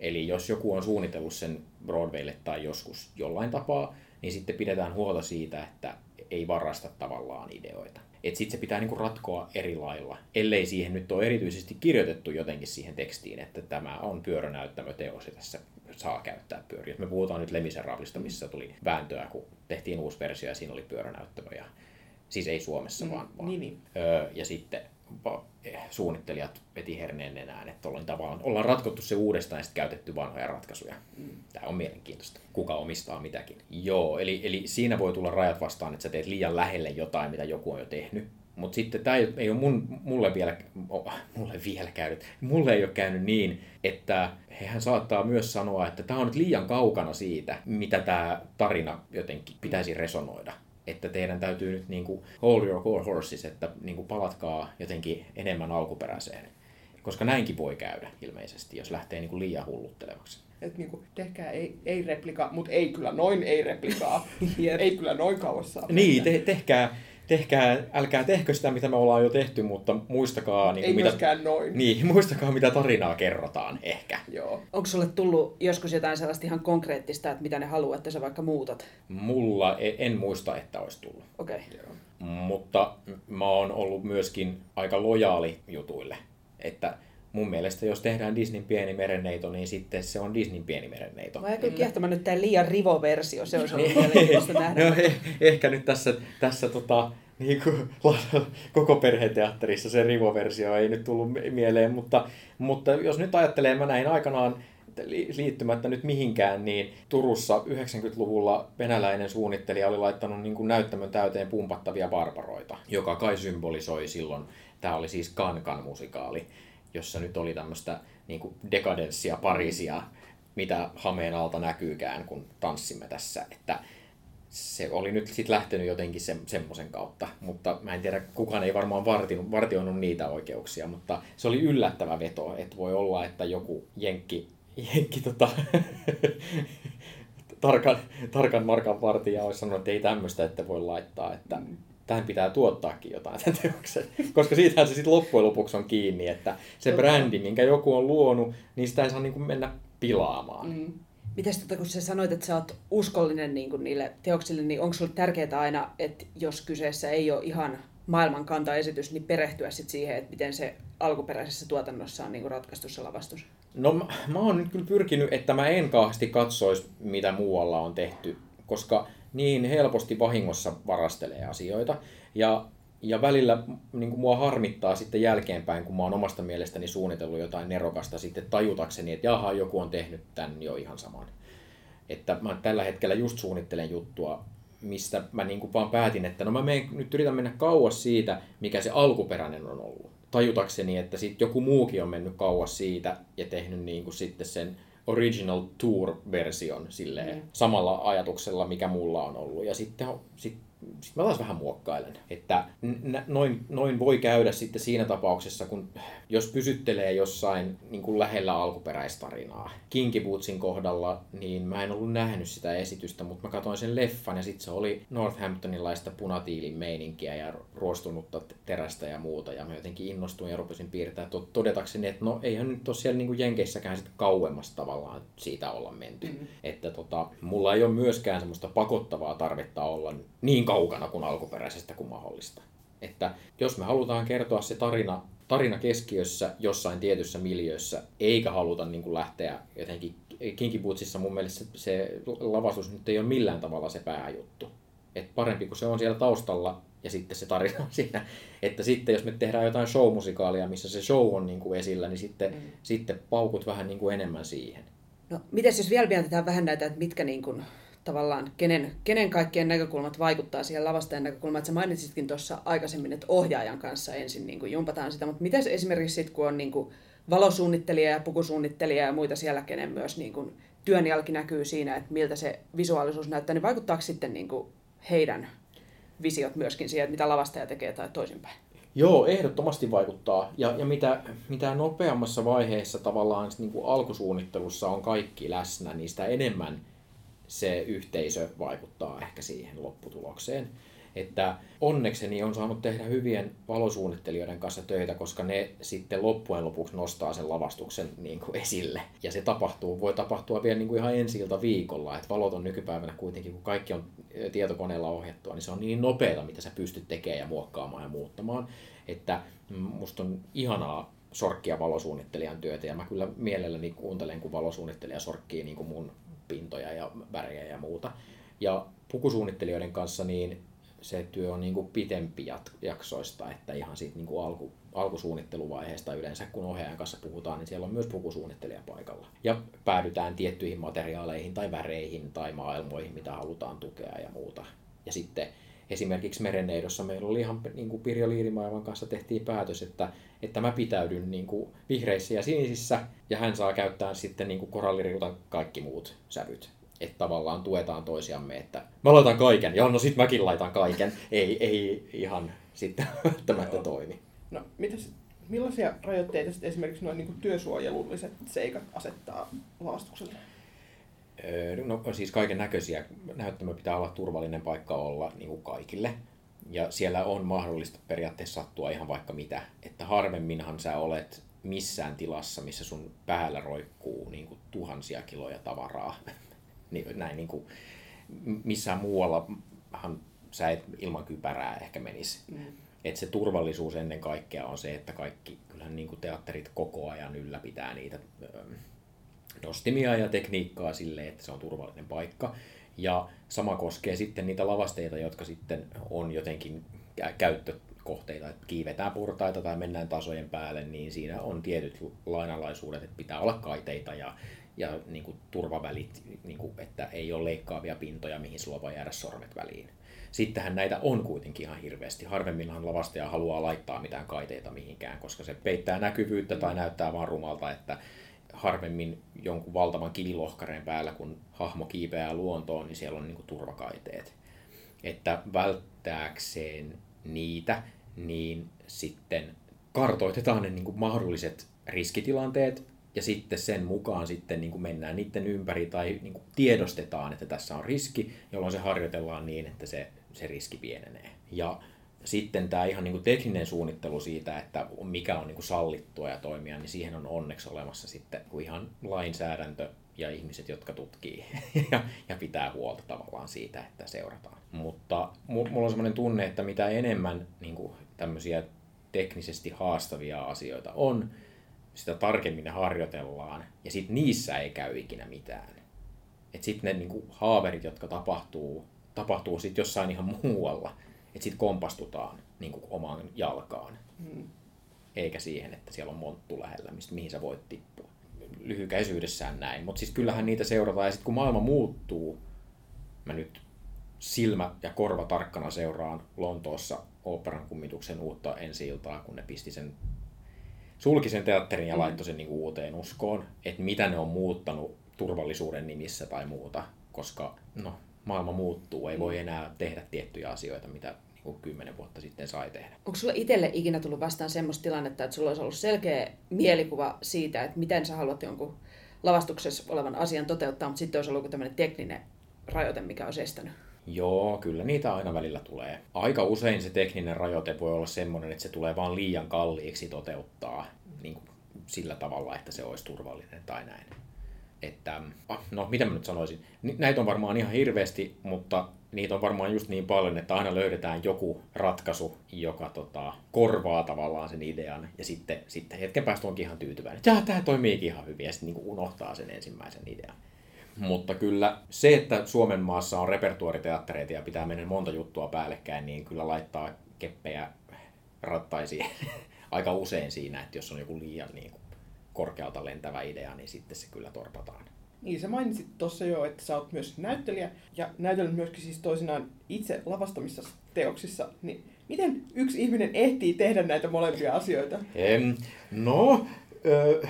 Speaker 6: Eli jos joku on suunnitellut sen Broadwaylle tai joskus jollain tapaa, niin sitten pidetään huolta siitä, että ei varasta tavallaan ideoita. Että sitten se pitää niinku ratkoa eri lailla, ellei siihen nyt ole erityisesti kirjoitettu jotenkin siihen tekstiin, että tämä on pyörönäyttämöteos ja tässä saa käyttää pyöriä. Me puhutaan nyt Lemiserablista, missä tuli vääntöä, kun tehtiin uusi versio ja siinä oli pyörönäyttämö. Ja, siis ei Suomessa, mm, vaan, vaan.
Speaker 4: Niin.
Speaker 6: Öö, ja sitten suunnittelijat veti herneen nenään, että ollaan, tavallaan, ollaan ratkottu se uudestaan ja sitten käytetty vanhoja ratkaisuja. Mm. Tämä on mielenkiintoista, kuka omistaa mitäkin. Joo, eli, eli siinä voi tulla rajat vastaan, että sä teet liian lähelle jotain, mitä joku on jo tehnyt. Mutta sitten tämä ei, ei ole mun, mulle, vielä, mulle vielä käynyt, mulle ei ole käynyt niin, että hehän saattaa myös sanoa, että tämä on nyt liian kaukana siitä, mitä tämä tarina jotenkin pitäisi resonoida että teidän täytyy nyt niin kuin hold your core horses, että niin kuin palatkaa jotenkin enemmän alkuperäiseen. Koska näinkin voi käydä ilmeisesti, jos lähtee niin kuin liian hulluttelevaksi.
Speaker 5: Että niin kuin, tehkää ei, ei replika, mutta ei kyllä noin ei replikaa. ei kyllä noin kauas saa.
Speaker 6: Niin, te, tehkää, tehkää, älkää tehkö sitä, mitä me ollaan jo tehty, mutta muistakaa... Niin
Speaker 5: Ei
Speaker 6: mitä,
Speaker 5: noin.
Speaker 6: Niin, muistakaa, mitä tarinaa kerrotaan, ehkä.
Speaker 5: Joo.
Speaker 4: Onko sulle tullut joskus jotain sellaista ihan konkreettista, että mitä ne haluaa, että sä vaikka muutat?
Speaker 6: Mulla e- en muista, että olisi tullut.
Speaker 4: Okei.
Speaker 5: Joo.
Speaker 6: Mutta mä oon ollut myöskin aika lojaali jutuille. Että mun mielestä jos tehdään Disneyn pieni merenneito, niin sitten se on Disneyn pieni merenneito.
Speaker 4: Vai kyllä kiehtomaan nyt tämä liian rivo-versio, se olisi ollut mielenkiintoista nähdä.
Speaker 6: no, eh, ehkä nyt tässä, tässä tota, niin kuin, koko perheteatterissa se rivoversio ei nyt tullut mieleen, mutta, mutta jos nyt ajattelee, mä näin aikanaan liittymättä nyt mihinkään, niin Turussa 90-luvulla venäläinen suunnittelija oli laittanut niin kuin näyttämön täyteen pumpattavia barbaroita, joka kai symbolisoi silloin, tämä oli siis Kankan musikaali, jossa nyt oli tämmöistä niin dekadenssia Pariisia, mitä hameen alta näkyykään, kun tanssimme tässä. Että se oli nyt sitten lähtenyt jotenkin se, semmoisen kautta, mutta mä en tiedä, kukaan ei varmaan vartinut, vartioinut niitä oikeuksia, mutta se oli yllättävä veto, että voi olla, että joku jenkki, jenkki tota, tarkan, tarkan markan vartija olisi sanonut, että ei tämmöistä, että voi laittaa, että tähän pitää tuottaakin jotain tämän teoksen. Koska siitähän se sitten loppujen lopuksi on kiinni, että se brändi, minkä joku on luonut, niin sitä ei saa niin kuin mennä pilaamaan. Mm.
Speaker 4: Mites tota, kun sä sanoit, että sä oot uskollinen niin kuin niille teoksille, niin onko sulle tärkeää aina, että jos kyseessä ei ole ihan maailmankantaesitys, niin perehtyä sit siihen, että miten se alkuperäisessä tuotannossa on niin ratkaistu se lavastus?
Speaker 6: No mä, mä oon nyt kyllä pyrkinyt, että mä en kauheasti katsoisi, mitä muualla on tehty, koska niin helposti vahingossa varastelee asioita. Ja, ja välillä niin kuin mua harmittaa sitten jälkeenpäin, kun mä oon omasta mielestäni suunnitellut jotain nerokasta sitten tajutakseni, että jaha, joku on tehnyt tämän jo ihan saman. Että mä tällä hetkellä just suunnittelen juttua, mistä mä niin kuin vaan päätin, että no mä menen, nyt yritän mennä kauas siitä, mikä se alkuperäinen on ollut. Tajutakseni, että sitten joku muukin on mennyt kauas siitä ja tehnyt niin kuin sitten sen original tour-version silleen, mm. samalla ajatuksella, mikä mulla on ollut. Ja sitten sit sitten mä taas vähän muokkailen. Että noin, noin voi käydä sitten siinä tapauksessa, kun jos pysyttelee jossain niin kuin lähellä alkuperäistarinaa. Kinky Bootsin kohdalla, niin mä en ollut nähnyt sitä esitystä, mutta mä katsoin sen leffan ja sitten se oli Northamptonilaista punatiilin meininkiä ja ruostunutta terästä ja muuta. Ja mä jotenkin innostuin ja rupesin piirtää todetakseni, että no eihän nyt ole siellä niin kuin Jenkeissäkään sitten kauemmassa tavallaan siitä olla menty. Mm-hmm. Että tota, mulla ei ole myöskään semmoista pakottavaa tarvetta olla niin kaukana kuin alkuperäisestä kuin mahdollista. Että jos me halutaan kertoa se tarina, tarina keskiössä jossain tietyssä miljöössä, eikä haluta niin kuin lähteä jotenkin Kinky Bootsissa mun mielestä se, se lavastus nyt ei ole millään tavalla se pääjuttu. Et parempi kuin se on siellä taustalla ja sitten se tarina on siinä. Että sitten jos me tehdään jotain showmusikaalia, missä se show on niin kuin esillä, niin sitten, mm. sitten paukut vähän niin kuin enemmän siihen.
Speaker 4: No, mites jos vielä mietitään vähän näitä, että mitkä niin kuin, tavallaan, kenen, kenen kaikkien näkökulmat vaikuttaa siihen lavastajan näkökulmaan. Että sä mainitsitkin tuossa aikaisemmin, että ohjaajan kanssa ensin niin kuin jumpataan sitä, mutta miten esimerkiksi sitten, kun on niin kuin valosuunnittelija ja pukusuunnittelija ja muita siellä, kenen myös niin kuin työnjälki näkyy siinä, että miltä se visuaalisuus näyttää, niin vaikuttaako sitten niin kuin heidän visiot myöskin siihen, että mitä lavastaja tekee tai toisinpäin?
Speaker 6: Joo, ehdottomasti vaikuttaa. Ja, ja mitä, mitä nopeammassa vaiheessa tavallaan niin kuin alkusuunnittelussa on kaikki läsnä, niin sitä enemmän se yhteisö vaikuttaa ehkä siihen lopputulokseen. Että onnekseni on saanut tehdä hyvien valosuunnittelijoiden kanssa töitä, koska ne sitten loppujen lopuksi nostaa sen lavastuksen niin kuin esille. Ja se tapahtuu, voi tapahtua vielä niin kuin ihan ensi viikolla. Että valot on nykypäivänä kuitenkin, kun kaikki on tietokoneella ohjattua, niin se on niin nopeata, mitä sä pystyt tekemään ja muokkaamaan ja muuttamaan. Että musta on ihanaa sorkkia valosuunnittelijan työtä ja mä kyllä mielelläni kuuntelen, kun valosuunnittelija sorkkii niin kuin mun pintoja ja värejä ja muuta. Ja pukusuunnittelijoiden kanssa niin se työ on niin kuin pitempi jaksoista, että ihan siitä niin kuin alku, alkusuunnitteluvaiheesta yleensä, kun ohjaajan kanssa puhutaan, niin siellä on myös pukusuunnittelija paikalla. Ja päädytään tiettyihin materiaaleihin tai väreihin tai maailmoihin, mitä halutaan tukea ja muuta. Ja sitten esimerkiksi Merenneidossa meillä oli ihan niin kuin Pirjo Liirimaailman kanssa tehtiin päätös, että, että mä pitäydyn niin kuin vihreissä ja sinisissä ja hän saa käyttää sitten niin kuin koralliriutan kaikki muut sävyt että tavallaan tuetaan toisiamme, että mä laitan kaiken, ja no sit mäkin laitan kaiken. ei, ei ihan sitten välttämättä toimi.
Speaker 5: No, mitäs, millaisia rajoitteita sitten esimerkiksi noin niin työsuojelulliset seikat asettaa lavastukselle?
Speaker 6: No siis kaiken näköisiä. Näyttämö pitää olla turvallinen paikka olla niin kuin kaikille. Ja siellä on mahdollista periaatteessa sattua ihan vaikka mitä. Että harvemminhan sä olet missään tilassa, missä sun päällä roikkuu niin kuin tuhansia kiloja tavaraa niin, näin niin kuin, missään muuallahan sä et ilman kypärää ehkä menisi. Mm. Et se turvallisuus ennen kaikkea on se, että kaikki, kyllähän niin kuin teatterit koko ajan ylläpitää niitä nostimia ja tekniikkaa sille, että se on turvallinen paikka. Ja sama koskee sitten niitä lavasteita, jotka sitten on jotenkin käyttökohteita, että kiivetään portaita tai mennään tasojen päälle, niin siinä on tietyt lainalaisuudet, että pitää olla kaiteita ja, ja niin kuin turvavälit, niin kuin, että ei ole leikkaavia pintoja, mihin sulla voi jäädä sormet väliin. Sittenhän näitä on kuitenkin ihan hirveästi. Harvemminhan lavastaja haluaa laittaa mitään kaiteita mihinkään, koska se peittää näkyvyyttä tai näyttää vaan rumalta, että harvemmin jonkun valtavan kivilohkareen päällä, kun hahmo kiipeää luontoon, niin siellä on niin kuin turvakaiteet. Että välttääkseen niitä, niin sitten kartoitetaan ne niin kuin mahdolliset riskitilanteet ja sitten sen mukaan sitten niin kuin mennään niiden ympäri tai niin kuin tiedostetaan, että tässä on riski, jolloin se harjoitellaan niin, että se, se riski pienenee. Ja sitten tämä ihan niin kuin tekninen suunnittelu siitä, että mikä on niin kuin sallittua ja toimia, niin siihen on onneksi olemassa sitten ihan lainsäädäntö ja ihmiset, jotka tutkii ja, ja pitää huolta tavallaan siitä, että seurataan. Mutta mulla on sellainen tunne, että mitä enemmän niin kuin tämmöisiä teknisesti haastavia asioita on, sitä tarkemmin ne harjoitellaan, ja sitten niissä ei käy ikinä mitään. Että sitten ne niinku haaverit, jotka tapahtuu, tapahtuu sitten jossain ihan muualla, että sitten kompastutaan niinku omaan jalkaan. Hmm. Eikä siihen, että siellä on monttu lähellä, mistä, mihin sä voit tippua. Lyhykäisyydessään näin. Mutta siis kyllähän niitä seurataan, ja sitten kun maailma muuttuu, mä nyt silmä ja korva tarkkana seuraan Lontoossa operan kummituksen uutta ensi iltaa, kun ne pisti sen sulki sen teatterin ja mm. laittoi sen niin kuin uuteen uskoon, että mitä ne on muuttanut turvallisuuden nimissä tai muuta, koska no, maailma muuttuu, ei voi mm. enää tehdä tiettyjä asioita, mitä niin kymmenen vuotta sitten sai tehdä.
Speaker 4: Onko sulla itselle ikinä tullut vastaan semmoista tilannetta, että sulla olisi ollut selkeä mielikuva siitä, että miten sä haluat jonkun lavastuksessa olevan asian toteuttaa, mutta sitten olisi ollut tämmöinen tekninen rajoite, mikä olisi estänyt?
Speaker 6: Joo, kyllä niitä aina välillä tulee. Aika usein se tekninen rajoite voi olla semmoinen, että se tulee vaan liian kalliiksi toteuttaa niin kuin sillä tavalla, että se olisi turvallinen tai näin. että ah, no mitä mä nyt sanoisin, näitä on varmaan ihan hirveästi, mutta niitä on varmaan just niin paljon, että aina löydetään joku ratkaisu, joka tota, korvaa tavallaan sen idean, ja sitten, sitten hetken päästä onkin ihan tyytyväinen, että tämä toimiikin ihan hyvin, ja sitten niin unohtaa sen ensimmäisen idean. Mutta kyllä se, että Suomen maassa on repertuariteattereita ja pitää mennä monta juttua päällekkäin, niin kyllä laittaa keppejä rattaisiin aika usein siinä, että jos on joku liian niin kuin korkealta lentävä idea, niin sitten se kyllä torpataan.
Speaker 5: Niin, sä mainitsit tuossa jo, että sä oot myös näyttelijä ja näytellyt myöskin siis toisinaan itse lavastamissa teoksissa. Niin miten yksi ihminen ehtii tehdä näitä molempia asioita?
Speaker 6: Em, no, ö,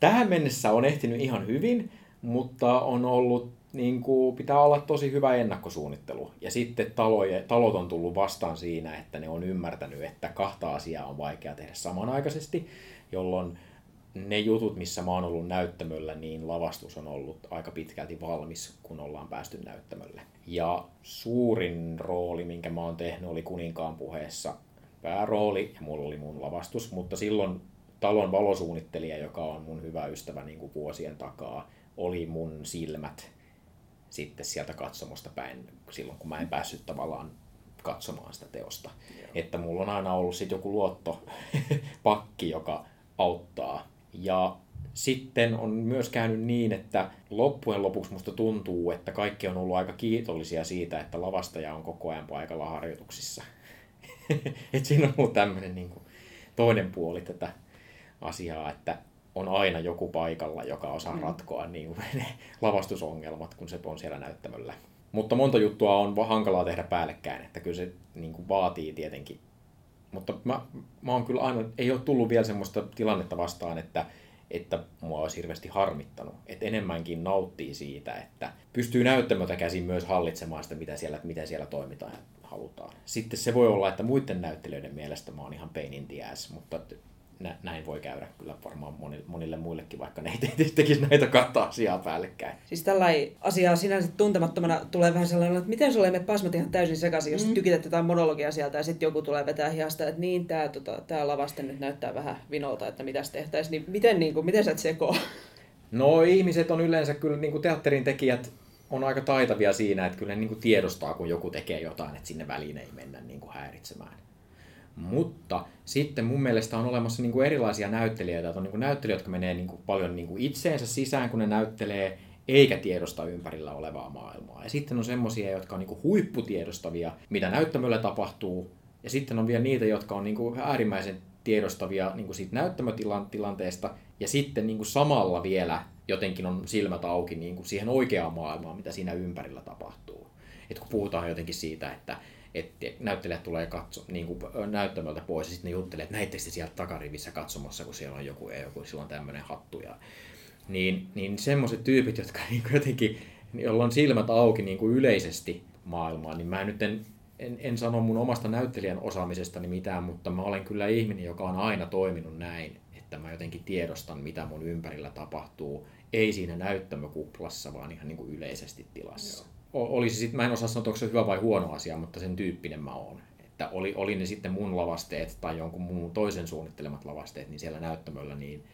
Speaker 6: tähän mennessä on ehtinyt ihan hyvin, mutta on ollut, niin kuin, pitää olla tosi hyvä ennakkosuunnittelu. Ja sitten taloje, talot on tullut vastaan siinä, että ne on ymmärtänyt, että kahta asiaa on vaikea tehdä samanaikaisesti, jolloin ne jutut, missä mä oon ollut näyttämöllä, niin lavastus on ollut aika pitkälti valmis, kun ollaan päästy näyttämölle. Ja suurin rooli, minkä mä oon tehnyt, oli Kuninkaan puheessa päärooli, ja mulla oli mun lavastus, mutta silloin talon valosuunnittelija, joka on mun hyvä ystävä niin kuin vuosien takaa, oli mun silmät sitten sieltä katsomosta päin silloin, kun mä en päässyt tavallaan katsomaan sitä teosta. Joo. Että mulla on aina ollut sitten joku luottopakki, joka auttaa ja sitten on myös käynyt niin, että loppujen lopuksi musta tuntuu, että kaikki on ollut aika kiitollisia siitä, että lavastaja on koko ajan paikalla harjoituksissa. Et siinä on ollut tämmöinen niin kuin toinen puoli tätä asiaa, että on aina joku paikalla, joka osaa mm. ratkoa niin kuin ne lavastusongelmat, kun se on siellä näyttämöllä. Mutta monta juttua on hankalaa tehdä päällekkäin, että kyllä se niin kuin vaatii tietenkin mutta mä, mä oon kyllä aina, ei ole tullut vielä semmoista tilannetta vastaan, että, että mua olisi hirveästi harmittanut. Että enemmänkin nauttii siitä, että pystyy näyttämötä käsin myös hallitsemaan sitä, mitä siellä, mitä siellä toimitaan ja halutaan. Sitten se voi olla, että muiden näyttelijöiden mielestä mä oon ihan pain in the ass, mutta näin voi käydä kyllä varmaan monille, monille muillekin, vaikka ne ei tekisi näitä kahta asiaa päällekkäin.
Speaker 4: Siis tällainen asiaa sinänsä tuntemattomana tulee vähän sellainen, että miten sulle me pasmat ihan täysin sekaisin, jos mm. tykität jotain monologia sieltä ja sitten joku tulee vetää hiasta, että niin, tämä tota, tää lavaste nyt näyttää vähän vinolta, että mitäs tehtäisiin, niin miten, niin kuin, miten sä et sekoo?
Speaker 6: No ihmiset on yleensä kyllä, niin kuin teatterin tekijät on aika taitavia siinä, että kyllä ne niin kuin tiedostaa, kun joku tekee jotain, että sinne väliin ei mennä niin kuin häiritsemään. Mutta sitten mun mielestä on olemassa niin kuin erilaisia näyttelijöitä. Että on niin kuin näyttelijöitä, jotka menee niin kuin paljon niin kuin itseensä sisään, kun ne näyttelee, eikä tiedosta ympärillä olevaa maailmaa. Ja sitten on semmoisia, jotka on niin kuin huipputiedostavia, mitä näyttämöllä tapahtuu. Ja sitten on vielä niitä, jotka on niin kuin äärimmäisen tiedostavia niin kuin siitä näyttämötilanteesta. Ja sitten niin kuin samalla vielä jotenkin on silmät auki niin kuin siihen oikeaan maailmaan, mitä siinä ympärillä tapahtuu. Et kun puhutaan jotenkin siitä, että että näyttelijät tulee katso, niin kuin näyttämöltä pois ja sitten ne juttelee, että näittekö sieltä takarivissä katsomassa, kun siellä on joku, joku sillä on tämmöinen hattu. Ja, niin, niin semmoiset tyypit, jotka niin kuin jotenkin, joilla on silmät auki niin kuin yleisesti maailmaan, niin mä nyt en, en, en sano mun omasta näyttelijän osaamisestani mitään, mutta mä olen kyllä ihminen, joka on aina toiminut näin, että mä jotenkin tiedostan, mitä mun ympärillä tapahtuu, ei siinä näyttämökuplassa, vaan ihan niin kuin yleisesti tilassa. Joo olisi sit, mä en osaa sanoa, onko se hyvä vai huono asia, mutta sen tyyppinen mä oon. Että oli, oli ne sitten mun lavasteet tai jonkun muun toisen suunnittelemat lavasteet, niin siellä näyttämöllä, niin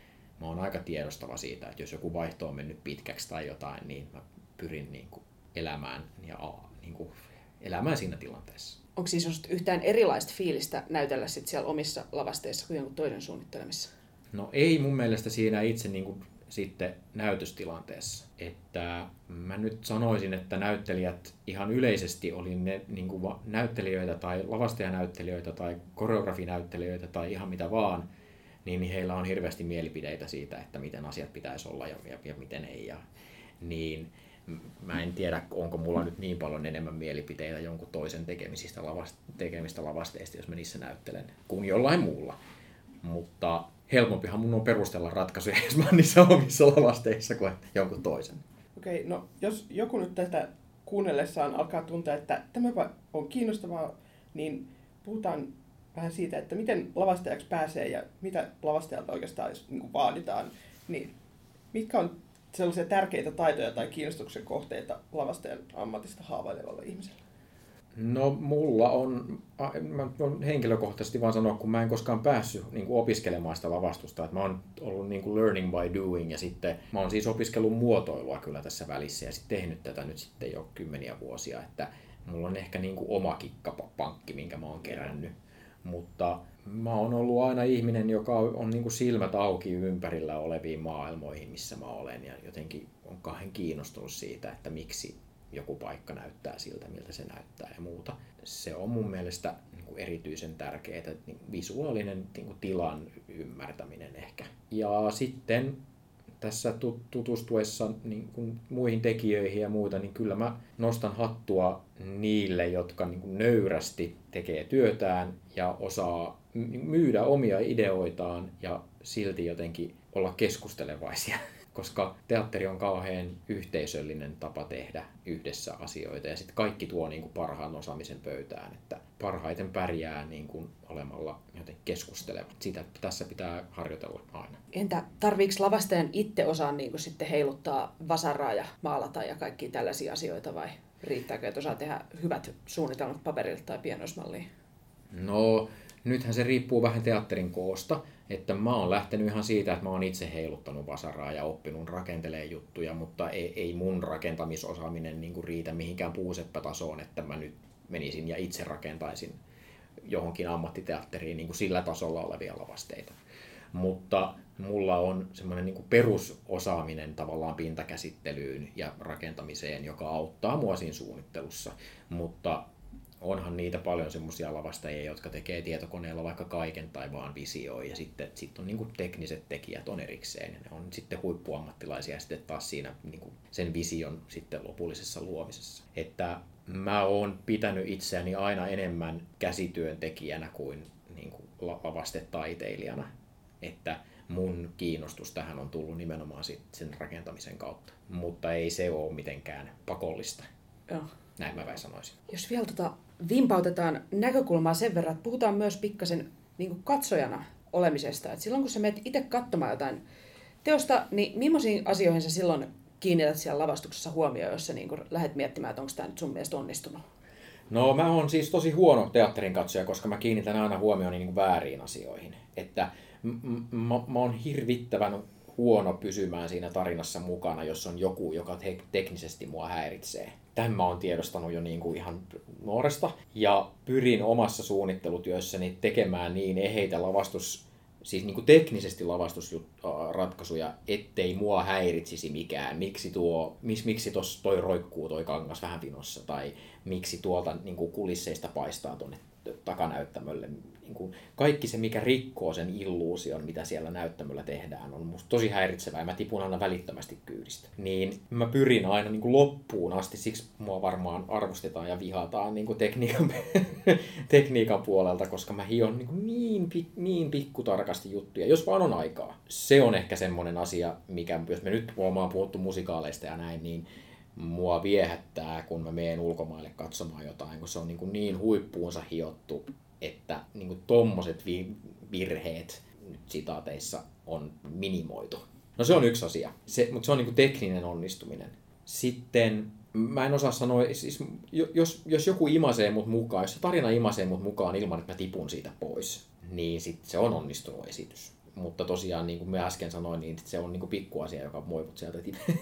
Speaker 6: mä oon aika tiedostava siitä, että jos joku vaihto on mennyt pitkäksi tai jotain, niin mä pyrin niin kuin elämään ja niin kuin elämään siinä tilanteessa.
Speaker 4: Onko siis yhtään erilaista fiilistä näytellä sit siellä omissa lavasteissa kuin jonkun toisen suunnittelemissa?
Speaker 6: No ei mun mielestä siinä itse niin kuin sitten näytöstilanteessa. Että mä nyt sanoisin, että näyttelijät ihan yleisesti oli ne niin kuin näyttelijöitä tai lavastajanäyttelijöitä tai koreografinäyttelijöitä tai ihan mitä vaan, niin heillä on hirveästi mielipideitä siitä, että miten asiat pitäisi olla ja, ja, ja miten ei. Ja, niin mä en tiedä, onko mulla nyt niin paljon enemmän mielipiteitä jonkun toisen tekemisistä lavast, tekemistä lavasteista, jos mä niissä näyttelen, kuin jollain muulla. Mutta helpompihan mun on perustella ratkaisuja, niissä omissa lavasteissa kuin jonkun toisen.
Speaker 5: Okei, okay, no jos joku nyt tästä kuunnellessaan alkaa tuntea, että tämä on kiinnostavaa, niin puhutaan vähän siitä, että miten lavastajaksi pääsee ja mitä lavastajalta oikeastaan niin vaaditaan. Niin mitkä on sellaisia tärkeitä taitoja tai kiinnostuksen kohteita lavastajan ammatista haavailevalle ihmiselle?
Speaker 6: No mulla on, mä voin henkilökohtaisesti vaan sanoa, kun mä en koskaan päässyt niin kuin opiskelemaan sitä lavastusta, että mä oon ollut niin kuin learning by doing ja sitten mä oon siis opiskellut muotoilua kyllä tässä välissä ja sitten tehnyt tätä nyt sitten jo kymmeniä vuosia, että mulla on ehkä niin kuin oma kikkapankki, minkä mä oon kerännyt, mutta mä oon ollut aina ihminen, joka on niin kuin silmät auki ympärillä oleviin maailmoihin, missä mä olen ja jotenkin on kahden kiinnostunut siitä, että miksi joku paikka näyttää siltä, miltä se näyttää ja muuta. Se on mun mielestä niin kuin erityisen tärkeää, niin visuaalinen niin kuin tilan ymmärtäminen ehkä. Ja sitten tässä tutustuessa niin kuin muihin tekijöihin ja muuta, niin kyllä mä nostan hattua niille, jotka niin kuin nöyrästi tekee työtään ja osaa myydä omia ideoitaan ja silti jotenkin olla keskustelevaisia koska teatteri on kauhean yhteisöllinen tapa tehdä yhdessä asioita ja sitten kaikki tuo niin kuin parhaan osaamisen pöytään, että parhaiten pärjää niin kuin olemalla joten keskustelevat. Sitä tässä pitää harjoitella aina.
Speaker 4: Entä tarviiko lavastajan itse osaa niin kuin sitten heiluttaa vasaraa ja maalata ja kaikki tällaisia asioita vai riittääkö, että osaa tehdä hyvät suunnitelmat paperille tai pienoismalliin?
Speaker 6: No, nythän se riippuu vähän teatterin koosta. Että mä oon lähtenyt ihan siitä, että mä oon itse heiluttanut vasaraa ja oppinut rakentelee juttuja, mutta ei, ei mun rakentamisosaaminen niin kuin riitä mihinkään puuseppätasoon, että mä nyt menisin ja itse rakentaisin johonkin ammattiteatteriin niin kuin sillä tasolla olevia lavasteita. Mutta mulla on semmoinen niin perusosaaminen tavallaan pintakäsittelyyn ja rakentamiseen, joka auttaa mua siinä suunnittelussa. Mutta onhan niitä paljon semmoisia lavastajia, jotka tekee tietokoneella vaikka kaiken tai vaan visioi. Ja sitten sit on niin tekniset tekijät on erikseen. Ja ne on sitten huippuammattilaisia sitten taas siinä niin sen vision sitten lopullisessa luomisessa. Että mä oon pitänyt itseäni aina enemmän käsityöntekijänä kuin, niin kuin lavastetaiteilijana. Että mun kiinnostus tähän on tullut nimenomaan sen rakentamisen kautta. Mutta ei se ole mitenkään pakollista.
Speaker 4: Joo.
Speaker 6: Näin mä vähän sanoisin.
Speaker 4: Jos vielä tota vimpautetaan näkökulmaa sen verran, että puhutaan myös pikkasen niin katsojana olemisesta. Et silloin kun sä menet itse katsomaan jotain teosta, niin millaisiin asioihin sä silloin kiinnität siellä lavastuksessa huomioon, jos sä niin lähdet miettimään, että onko tämä nyt sun mielestä onnistunut?
Speaker 6: No mä oon siis tosi huono teatterin katsoja, koska mä kiinnitän aina huomioon niin väärin asioihin. Että mä oon hirvittävän huono pysymään siinä tarinassa mukana, jos on joku, joka te- teknisesti mua häiritsee. Tämän mä oon tiedostanut jo niin kuin ihan nuoresta ja pyrin omassa suunnittelutyössäni tekemään niin eheitä lavastus, siis niin kuin teknisesti lavastusratkaisuja, ettei mua häiritsisi mikään. Miksi tuo, mis, miksi tos toi roikkuu toi kangas vähän vinossa tai miksi tuolta niin kuin kulisseista paistaa tuonne takanäyttämölle niin kuin kaikki se, mikä rikkoo sen illuusion, mitä siellä näyttämöllä tehdään, on musta tosi häiritsevää ja mä tipun aina välittömästi kyydistä. Niin mä pyrin aina niin kuin loppuun asti, siksi mua varmaan arvostetaan ja vihataan niin kuin tekniikan, tekniikan puolelta, koska mä hion niin, kuin niin, niin pikkutarkasti juttuja, jos vaan on aikaa. Se on ehkä semmoinen asia, mikä, jos me nyt ollaan puhuttu musikaaleista ja näin, niin mua viehättää, kun mä menen ulkomaille katsomaan jotain, kun se on niin, kuin niin huippuunsa hiottu että niin kuin tommoset vi- virheet nyt sitaateissa on minimoitu. No se on yksi asia, se, mutta se on niin kuin tekninen onnistuminen. Sitten mä en osaa sanoa, siis jos, jos joku imasee mut mukaan, jos se tarina imasee mut mukaan ilman, että mä tipun siitä pois, niin sit se on onnistunut esitys. Mutta tosiaan, niin kuin mä äsken sanoin, niin se on niin kuin pikkuasia, joka voi mut sieltä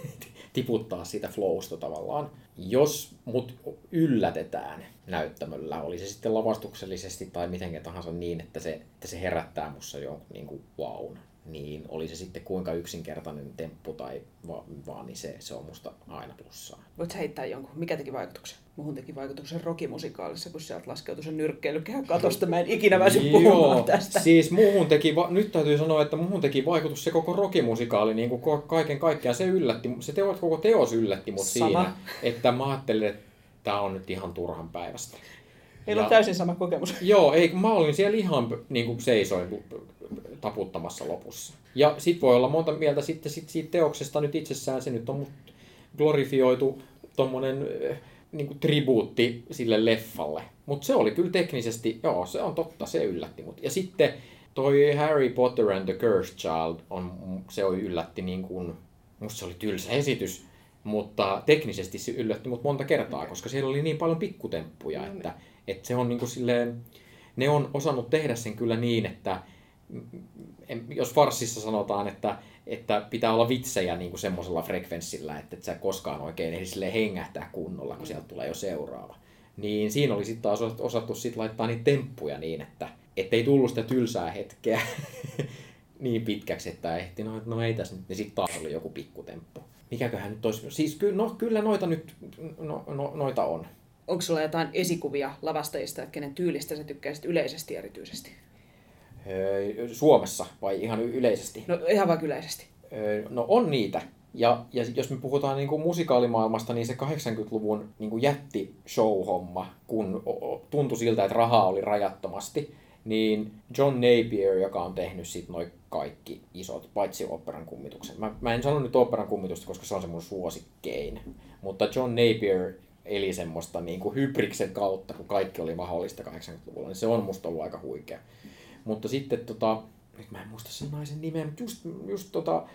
Speaker 6: tiputtaa siitä flowsta tavallaan. Jos mut yllätetään näyttämöllä, oli se sitten lavastuksellisesti tai miten tahansa niin, että se, että se herättää mussa jonkun niin kuin wow, niin oli se sitten kuinka yksinkertainen temppu tai va- vaan, niin se, se on musta aina plussaa.
Speaker 4: Voit heittää jonkun, mikä teki vaikutuksen? Muhun teki vaikutuksen rokimusikaalissa, kun sieltä laskeutui se nyrkkeilykehä katosta. Mä en ikinä väsy puhumaan tästä.
Speaker 6: Siis muhun teki, va- nyt täytyy sanoa, että muhun teki vaikutus se koko rokimusikaali, niin kuin kaiken kaikkiaan se yllätti, se teo, koko teos yllätti mut Sama. siinä, että mä ajattelin, että tämä on nyt ihan turhan päivästä.
Speaker 4: Meillä on täysin sama kokemus.
Speaker 6: Joo, ei, mä olin siellä ihan niin kuin seisoin taputtamassa lopussa. Ja sit voi olla monta mieltä sitten sit siitä teoksesta nyt itsessään, se nyt on glorifioitu tommonen eh, niin kuin tribuutti sille leffalle. Mutta se oli kyllä teknisesti, joo, se on totta, se yllätti mut. Ja sitten toi Harry Potter and the Cursed Child, on, se oli yllätti niin kuin, musta se oli tylsä esitys, mutta teknisesti se yllätti mut monta kertaa, koska siellä oli niin paljon pikkutemppuja, että, että se on niin kuin silleen, ne on osannut tehdä sen kyllä niin, että jos farssissa sanotaan, että, että pitää olla vitsejä niin kuin semmoisella frekvenssillä, että et sä koskaan oikein ehdi sille hengähtää kunnolla, kun sieltä tulee jo seuraava. Niin siinä oli sitten taas osattu sit laittaa niitä temppuja niin, että ei tullut sitä tylsää hetkeä niin pitkäksi, että ehti, no, no ei tässä nyt, niin sitten taas oli joku pikkutemppu. Mikäköhän nyt olisi, siis ky, no, kyllä noita nyt, no, no, noita on.
Speaker 4: Onko sulla jotain esikuvia lavastajista, kenen tyylistä sä tykkäisit yleisesti erityisesti?
Speaker 6: Suomessa vai ihan yleisesti?
Speaker 4: No ihan vaikka yleisesti.
Speaker 6: No on niitä. Ja, ja jos me puhutaan niin kuin musikaalimaailmasta, niin se 80-luvun niin kuin jätti show-homma, kun tuntui siltä, että rahaa oli rajattomasti, niin John Napier, joka on tehnyt sit noin kaikki isot, paitsi operan kummituksen. Mä, mä en sano nyt operan kummitusta, koska se on se mun suosikkein. Mutta John Napier eli semmoista niin kuin hybriksen kautta, kun kaikki oli mahdollista 80-luvulla, niin se on musta ollut aika huikea. Mutta sitten, tota, nyt mä en muista sen naisen nimeä, mutta just, just tota,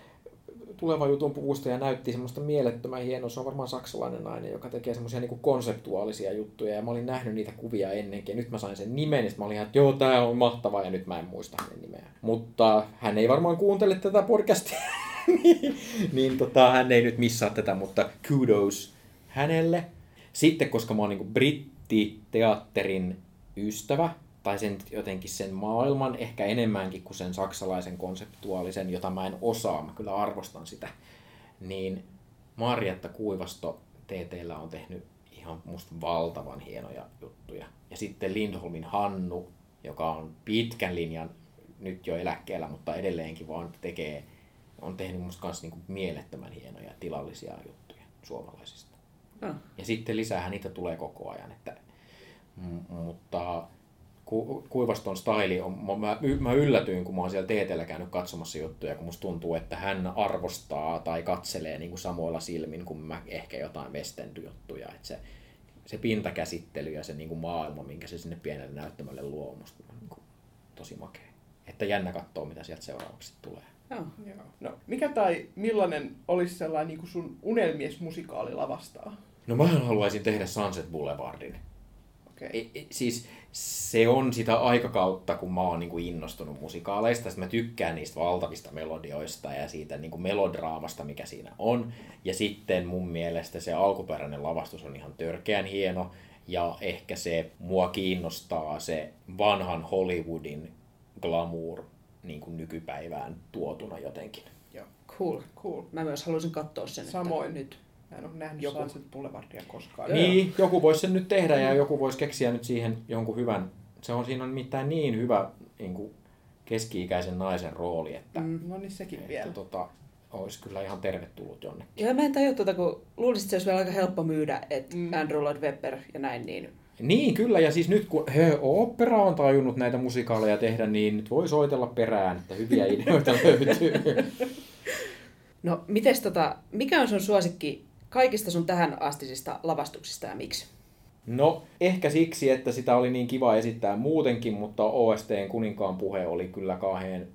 Speaker 6: tuleva jutun puvusta ja näytti semmoista mielettömän hienoa. Se on varmaan saksalainen nainen, joka tekee semmoisia niin konseptuaalisia juttuja. Ja mä olin nähnyt niitä kuvia ennenkin. Nyt mä sain sen nimen, ja mä olin että joo, tää on mahtavaa, ja nyt mä en muista hänen nimeä. Mutta hän ei varmaan kuuntele tätä podcastia. niin, niin tota, hän ei nyt missaa tätä, mutta kudos hänelle. Sitten, koska mä oon niin brittiteatterin ystävä, tai sen jotenkin sen maailman ehkä enemmänkin kuin sen saksalaisen konseptuaalisen, jota mä en osaa, mä kyllä arvostan sitä, niin Marjatta Kuivasto TTllä on tehnyt ihan musta valtavan hienoja juttuja. Ja sitten Lindholmin Hannu, joka on pitkän linjan nyt jo eläkkeellä, mutta edelleenkin vaan tekee, on tehnyt musta kanssa niinku mielettömän hienoja tilallisia juttuja suomalaisista. No. Ja sitten lisäähän niitä tulee koko ajan, että, m- mutta ku, kuivaston staili on, mä, mä yllätyin, kun mä oon siellä teetellä käynyt katsomassa juttuja, kun musta tuntuu, että hän arvostaa tai katselee niin kuin samoilla silmin kuin mä ehkä jotain. Että se, se pintakäsittely ja se niin kuin maailma, minkä se sinne pienelle näyttämölle luo, on musta niin kuin tosi makea. Että jännä katsoa, mitä sieltä seuraavaksi tulee.
Speaker 5: Joo. Joo. No, mikä tai millainen olisi sellainen niin kuin sun unelmies musikaali lavastaa?
Speaker 6: No mä haluaisin tehdä Sunset Boulevardin. Okay. E, e, siis se on sitä aikakautta, kun mä oon niin kuin innostunut musikaaleista. Sitten mä tykkään niistä valtavista melodioista ja siitä niin kuin melodraamasta, mikä siinä on. Ja sitten mun mielestä se alkuperäinen lavastus on ihan törkeän hieno. Ja ehkä se mua kiinnostaa se vanhan Hollywoodin glamour niin kuin nykypäivään tuotuna jotenkin.
Speaker 4: Joo. Cool, cool. Mä myös haluaisin katsoa sen.
Speaker 5: Samoin. Että nyt Mä en ole nähnyt joku... Sunset Boulevardia koskaan.
Speaker 6: Niin, joku voisi sen nyt tehdä ja joku voisi keksiä nyt siihen jonkun hyvän... Se on, siinä on nimittäin niin hyvä niin kuin keski-ikäisen naisen rooli, että...
Speaker 5: Mm, no niin, sekin
Speaker 6: että,
Speaker 5: vielä.
Speaker 6: Tota, olisi kyllä ihan tervetullut jonnekin.
Speaker 4: Ja mä en tajua tuota, kun luulisin, että se olisi vielä aika helppo myydä, että mm. Andrew Lloyd Webber ja näin, niin...
Speaker 6: Niin, kyllä, ja siis nyt kun he, opera on tajunnut näitä musikaaleja tehdä, niin nyt voi soitella perään, että hyviä ideoita löytyy.
Speaker 4: No, mites tota, mikä on sun suosikki kaikista sun tähän astisista lavastuksista ja miksi?
Speaker 6: No, ehkä siksi, että sitä oli niin kiva esittää muutenkin, mutta OSTn kuninkaan puhe oli kyllä kahden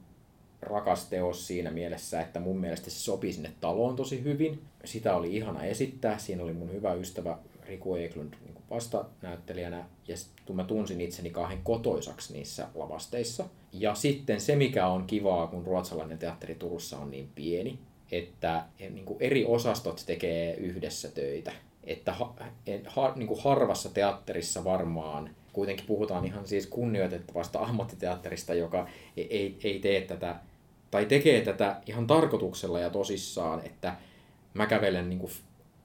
Speaker 6: rakas teos siinä mielessä, että mun mielestä se sopi sinne taloon tosi hyvin. Sitä oli ihana esittää. Siinä oli mun hyvä ystävä Riku Eklund niin vastanäyttelijänä ja kun mä tunsin itseni kahden kotoisaksi niissä lavasteissa. Ja sitten se, mikä on kivaa, kun ruotsalainen teatteri Turussa on niin pieni, että niin kuin eri osastot tekee yhdessä töitä. Että ha, ha, niin kuin harvassa teatterissa varmaan kuitenkin puhutaan ihan siis kunnioitettavasta ammattiteatterista, joka ei, ei tee tätä, tai tekee tätä ihan tarkoituksella ja tosissaan, että mä kävelen niin kuin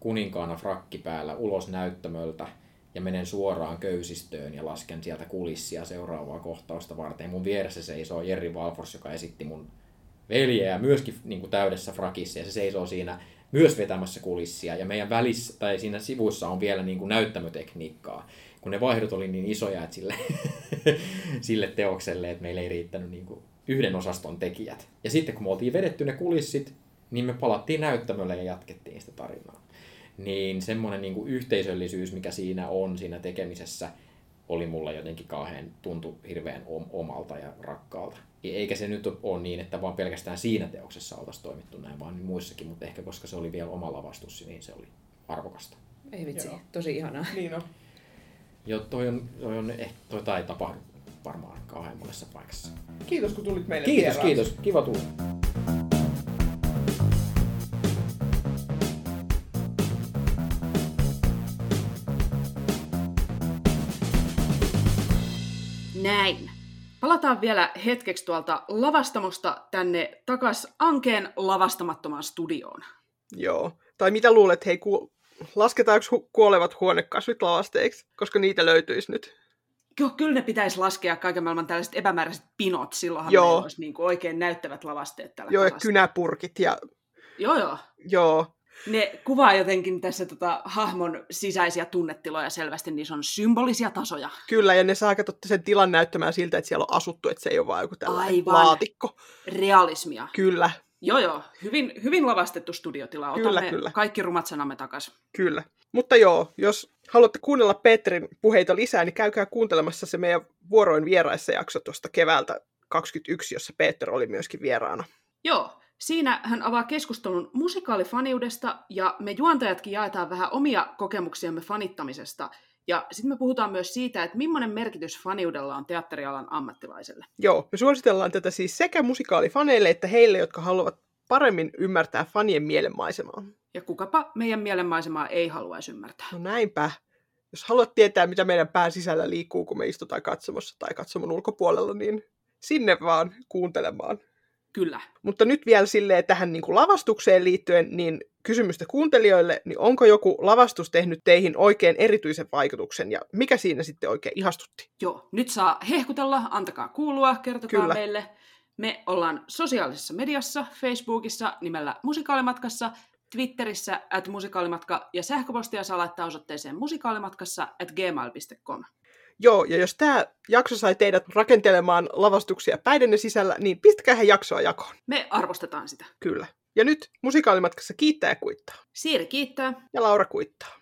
Speaker 6: kuninkaana frakki päällä ulos näyttämöltä ja menen suoraan köysistöön ja lasken sieltä kulissia seuraavaa kohtausta varten. Mun vieressä seisoo Jerry Valfors, joka esitti mun veljeä myöskin niin kuin täydessä frakissa ja se seisoo siinä myös vetämässä kulissia ja meidän välissä tai siinä sivuissa on vielä niin kuin näyttämötekniikkaa, kun ne vaihdot oli niin isoja että sille, sille teokselle, että meillä ei riittänyt niin kuin yhden osaston tekijät. Ja sitten kun me oltiin vedetty ne kulissit, niin me palattiin näyttämölle ja jatkettiin sitä tarinaa. Niin semmoinen niin kuin yhteisöllisyys, mikä siinä on siinä tekemisessä, oli mulle jotenkin kauhean, tuntu hirveän omalta ja rakkaalta. Eikä se nyt ole niin, että vaan pelkästään siinä teoksessa oltaisiin toimittu näin, vaan muissakin, mutta ehkä koska se oli vielä oma lavastus, niin se oli arvokasta.
Speaker 7: Ei vitsi, Joo. tosi ihanaa.
Speaker 5: Niin on.
Speaker 6: Joo, toi on, toi on eh, toi ei tapahdu varmaan kauhean monessa paikassa.
Speaker 5: Kiitos kun tulit meille
Speaker 6: Kiitos, vieraan. kiitos. Kiva tulla.
Speaker 4: Näin. Palataan vielä hetkeksi tuolta lavastamosta tänne takas Ankeen lavastamattomaan studioon.
Speaker 5: Joo. Tai mitä luulet, hei, ku... lasketaanko hu- kuolevat huonekasvit lavasteiksi, koska niitä löytyisi nyt?
Speaker 4: Joo, kyllä ne pitäisi laskea kaiken maailman tällaiset epämääräiset pinot, silloinhan joo. meillä olisi niin kuin oikein näyttävät lavasteet tällä
Speaker 5: Joo, ja kynäpurkit ja...
Speaker 4: Joo, joo.
Speaker 5: Joo,
Speaker 4: ne kuvaa jotenkin tässä tota, hahmon sisäisiä tunnetiloja selvästi, niin se on symbolisia tasoja.
Speaker 5: Kyllä, ja ne saa katsoa sen tilan näyttämään siltä, että siellä on asuttu, että se ei ole vain joku tällainen Aivan. laatikko.
Speaker 4: Realismia.
Speaker 5: Kyllä.
Speaker 4: Joo, joo. Hyvin, hyvin lavastettu studiotila. Otamme kyllä, kyllä. kaikki rumat sanamme takaisin.
Speaker 5: Kyllä. Mutta joo, jos haluatte kuunnella Petrin puheita lisää, niin käykää kuuntelemassa se meidän vuoroin vieraissa jakso tuosta keväältä 21, jossa Peter oli myöskin vieraana.
Speaker 4: Joo, Siinä hän avaa keskustelun musikaalifaniudesta ja me juontajatkin jaetaan vähän omia kokemuksiamme fanittamisesta. Ja sitten me puhutaan myös siitä, että millainen merkitys faniudella on teatterialan ammattilaiselle.
Speaker 5: Joo, me suositellaan tätä siis sekä musikaalifaneille että heille, jotka haluavat paremmin ymmärtää fanien mielenmaisemaa.
Speaker 4: Ja kukapa meidän mielenmaisemaa ei haluaisi ymmärtää.
Speaker 5: No näinpä. Jos haluat tietää, mitä meidän pään sisällä liikkuu, kun me istutaan katsomassa tai katsomon ulkopuolella, niin sinne vaan kuuntelemaan.
Speaker 4: Kyllä.
Speaker 5: Mutta nyt vielä silleen tähän niin kuin lavastukseen liittyen, niin kysymystä kuuntelijoille, niin onko joku lavastus tehnyt teihin oikein erityisen vaikutuksen ja mikä siinä sitten oikein ihastutti?
Speaker 4: Joo, nyt saa hehkutella, antakaa kuulua, kertokaa Kyllä. meille. Me ollaan sosiaalisessa mediassa, Facebookissa nimellä Musikaalimatkassa, Twitterissä at musikaalimatka ja sähköpostia saa laittaa osoitteeseen musikaalimatkassa at gmail.com.
Speaker 5: Joo, ja jos tämä jakso sai teidät rakentelemaan lavastuksia päidenne sisällä, niin pistäkää jaksoa jakoon.
Speaker 4: Me arvostetaan sitä.
Speaker 5: Kyllä. Ja nyt musikaalimatkassa kiittää ja kuittaa.
Speaker 4: Siiri kiittää.
Speaker 5: Ja Laura kuittaa.